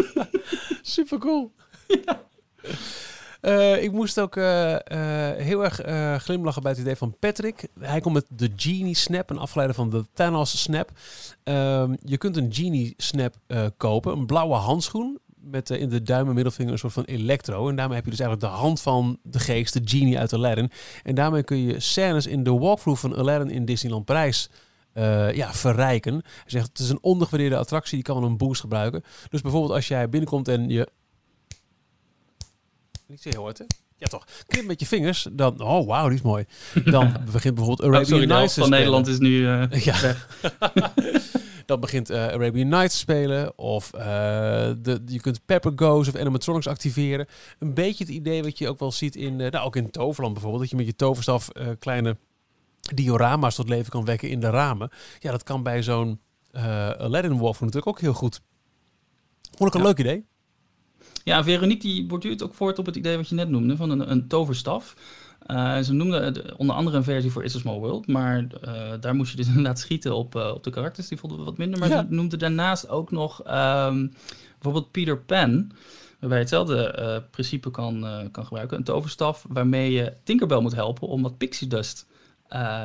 Super cool. Eh, ik moest ook eh, eh, heel erg glimlachen bij het idee van Patrick. Hij komt met de Genie Snap, een afgeleide van de Thanos Snap. Ehm, je kunt een Genie Snap kopen, een blauwe handschoen met in de duim en middelvinger een soort van elektro. En daarmee heb je dus eigenlijk de hand van de geest, de Genie uit Aladdin. En daarmee kun je scènes in de walkthrough van Aladdin in Disneyland Parijs ja, verrijken. Hij zegt het is een ondergewaardeerde attractie, die kan een boost gebruiken. Dus bijvoorbeeld als jij binnenkomt en je... Niet zo heel hard, hè? Ja, toch. Knip met je vingers, dan... Oh, wauw, die is mooi. Dan begint bijvoorbeeld Oh, Arabian sorry, de Nights van spelen. Nederland is nu eh, Ja. Dan begint eh, Arabian Nights te spelen. Of eh, de, je kunt Pepper Goes of animatronics activeren. Een beetje het idee wat je ook wel ziet in... nou, ook in Toverland bijvoorbeeld. Dat je met je toverstaf kleine diorama's tot leven kan wekken in de ramen. Ja, dat kan bij zo'n Aladdin walkthrough natuurlijk ook heel goed. Vond ik een Ja. leuk idee. Ja, Veronique die borduurt ook voort op het idee wat je net noemde, van een, een toverstaf. Eh, ze noemde onder andere een versie voor It's a Small World, maar eh, daar moest je dus inderdaad schieten op, eh, op de karakters. Die vonden we wat minder, maar Ja. ze noemde daarnaast ook nog ehm, bijvoorbeeld Peter Pan, waarbij je hetzelfde principe kan, kan gebruiken. Een toverstaf waarmee je Tinkerbell moet helpen om wat pixie dust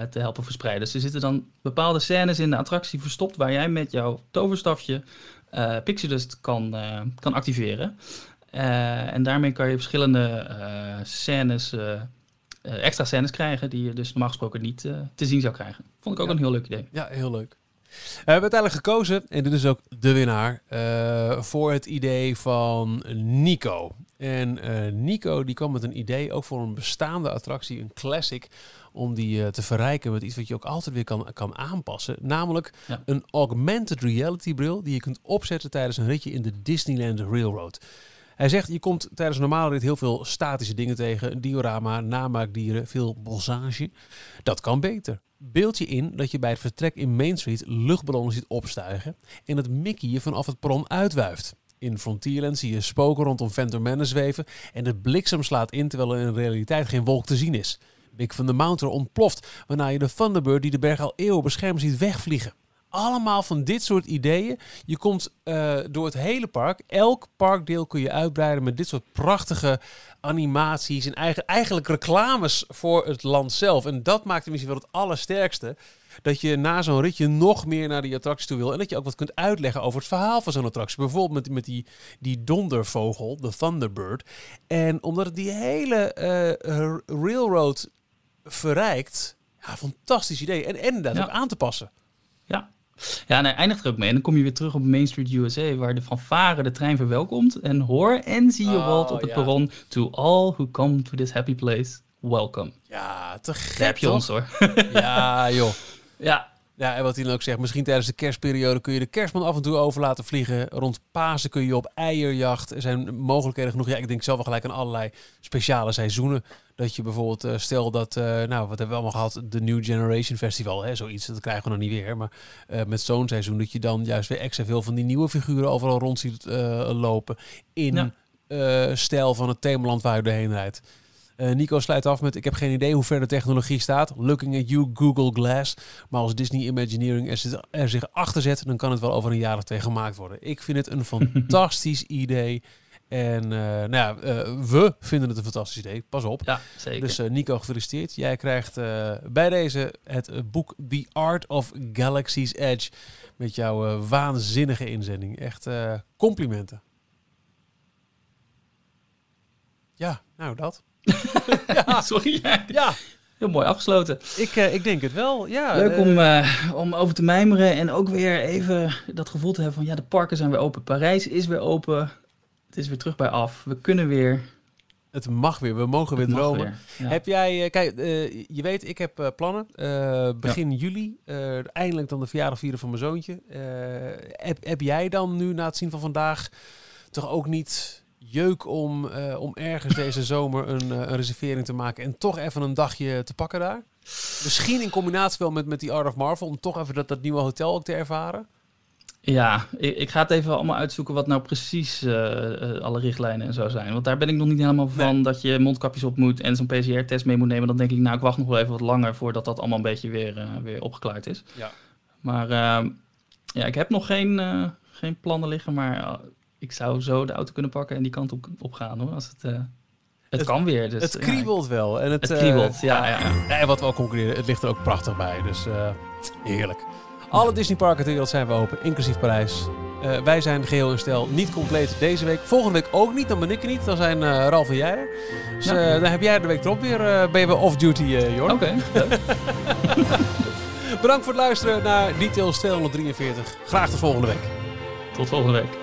te helpen verspreiden. Dus er zitten dan bepaalde scènes in de attractie verstopt waar jij met jouw toverstafje eh pixie dust kan, kan activeren. Eh, en daarmee kan je verschillende eh, scènes, eh, extra scènes krijgen die je dus normaal gesproken niet te zien zou krijgen. Vond ik ook Ja. een heel leuk idee. Ja, heel leuk. We hebben uiteindelijk gekozen, en dit is ook de winnaar, voor het idee van Nico. En Nico die kwam met een idee, ook voor een bestaande attractie, een classic, om die te verrijken met iets wat je ook altijd weer kan, kan aanpassen. Namelijk Ja. een augmented reality bril die je kunt opzetten tijdens een ritje in de Disneyland Railroad. Hij zegt, je komt tijdens een normale rit heel veel statische dingen tegen. Een diorama, namaakdieren, veel bossage. Dat kan beter. Beeld je in dat je bij het vertrek in Main Street luchtballonnen ziet opstijgen en dat Mickey je vanaf het perron uitwuift. In Frontierland zie je spoken rondom Phantom Manor zweven en de bliksem slaat in terwijl er in realiteit geen wolk te zien is. Big van de Mountain ontploft waarna je de Thunderbird die de berg al eeuwen beschermt ziet wegvliegen. Allemaal van dit soort ideeën. Je komt eh, door het hele park. Elk parkdeel kun je uitbreiden met dit soort prachtige animaties en eigen, eigenlijk reclames voor het land zelf. En dat maakt het misschien wel het allersterkste. Dat je na zo'n ritje nog meer naar die attractie toe wil. En dat je ook wat kunt uitleggen over het verhaal van zo'n attractie. Bijvoorbeeld met, met die, die dondervogel, de Thunderbird. En omdat het die hele eh, railroad verrijkt. Ja, fantastisch idee. En, en dat Ja. ook aan te passen. Ja. Ja, en hij eindigt er ook mee. En dan kom je weer terug op Main Street USA, waar de fanfare de trein verwelkomt. En hoor en zie je Oh, Walt op het ja. perron. To all who come to this happy place, welcome. Ja, te Daar heb gek je toch? ons hoor. Ja, joh. ja, Ja, en wat hij dan ook zegt, misschien tijdens de kerstperiode kun je de kerstman af en toe over laten vliegen. Rond Pasen kun je op eierjacht. Er zijn mogelijkheden genoeg. Ja, ik denk zelf wel gelijk aan allerlei speciale seizoenen. Dat je bijvoorbeeld, eh, stel dat, eh, nou, wat hebben we allemaal gehad? De New Generation Festival, hè, zoiets. Dat krijgen we nog niet weer. Maar eh, met zo'n seizoen dat je dan juist weer extra veel van die nieuwe figuren overal rond ziet lopen. In Ja. stijl van het themaland waar je doorheen rijdt. Eh, Nico sluit af met: Ik heb geen idee hoe ver de technologie staat. Looking at you, Google Glass. Maar als Disney Imagineering er, zich achter zet, dan kan het wel over een jaar of twee gemaakt worden. Ik vind het een fantastisch idee. En eh, nou ja, eh, we vinden het een fantastisch idee. Pas op. ja zeker. Dus Nico, gefeliciteerd. Jij krijgt bij deze het boek The Art of Galaxy's Edge. Met jouw waanzinnige inzending. Echt complimenten. Ja, nou dat. Sorry. Ja. Ja, Heel mooi afgesloten. ik, eh, ik denk het wel. Ja, Leuk eh, om, eh, om over te mijmeren en ook weer even dat gevoel te hebben van ja, de parken zijn weer open. Parijs is weer open. Het is weer terug bij af. We kunnen weer. Het mag weer. We mogen weer dromen. weer. Ja. Heb jij, eh, kijk, eh, je weet, ik heb eh, plannen. Eh, begin juli, eh, eindelijk dan de verjaardag vieren van mijn zoontje. Eh, heb, heb jij dan nu na het zien van vandaag toch ook niet jeuk om, eh, om ergens deze zomer een, eh, een reservering te maken en toch even een dagje te pakken daar? Misschien in combinatie wel met, met die Art of Marvel, om toch even dat, dat nieuwe hotel ook te ervaren. Ja, ik, ik ga het even allemaal uitzoeken wat nou precies eh, alle richtlijnen en zo zijn. Want daar ben ik nog niet helemaal van dat je mondkapjes op moet en zo'n PCR-test mee moet nemen. Dan denk ik, nou, ik wacht nog wel even wat langer voordat dat allemaal een beetje weer, weer opgeklaard is. Ja. Maar ehm, ja, ik heb nog geen, geen plannen liggen, maar ik zou zo de auto kunnen pakken en die kant op, op gaan hoor. Als het, eh, het, Het- kan weer. Dus, het ja, kriebelt wel. En het, Het eh, kriebelt, ja, ja. En wat we al concluderen, het ligt er ook prachtig bij. Dus eh, heerlijk. Alle Disneyparken ter wereld zijn we open, inclusief Parijs. Wij zijn geheel in stijl niet compleet deze week. Volgende week ook niet, dan ben ik er niet. Dan zijn Ralf en jij er. Dus dan heb jij de week erop weer, ben je weer off-duty, Jorn. Oké. Bedankt voor het luisteren naar Details 243. Graag tot volgende week. Tot volgende week.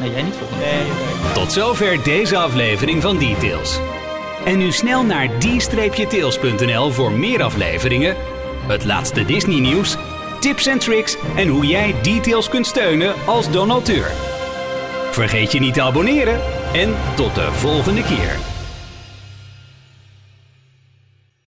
Nee, jij niet volgende week. Tot zover deze aflevering van Details. En nu snel naar d-tails.nl voor meer afleveringen, het laatste Disney nieuws, tips en tricks en hoe jij Details kunt steunen als donateur. Vergeet je niet te abonneren en tot de volgende keer.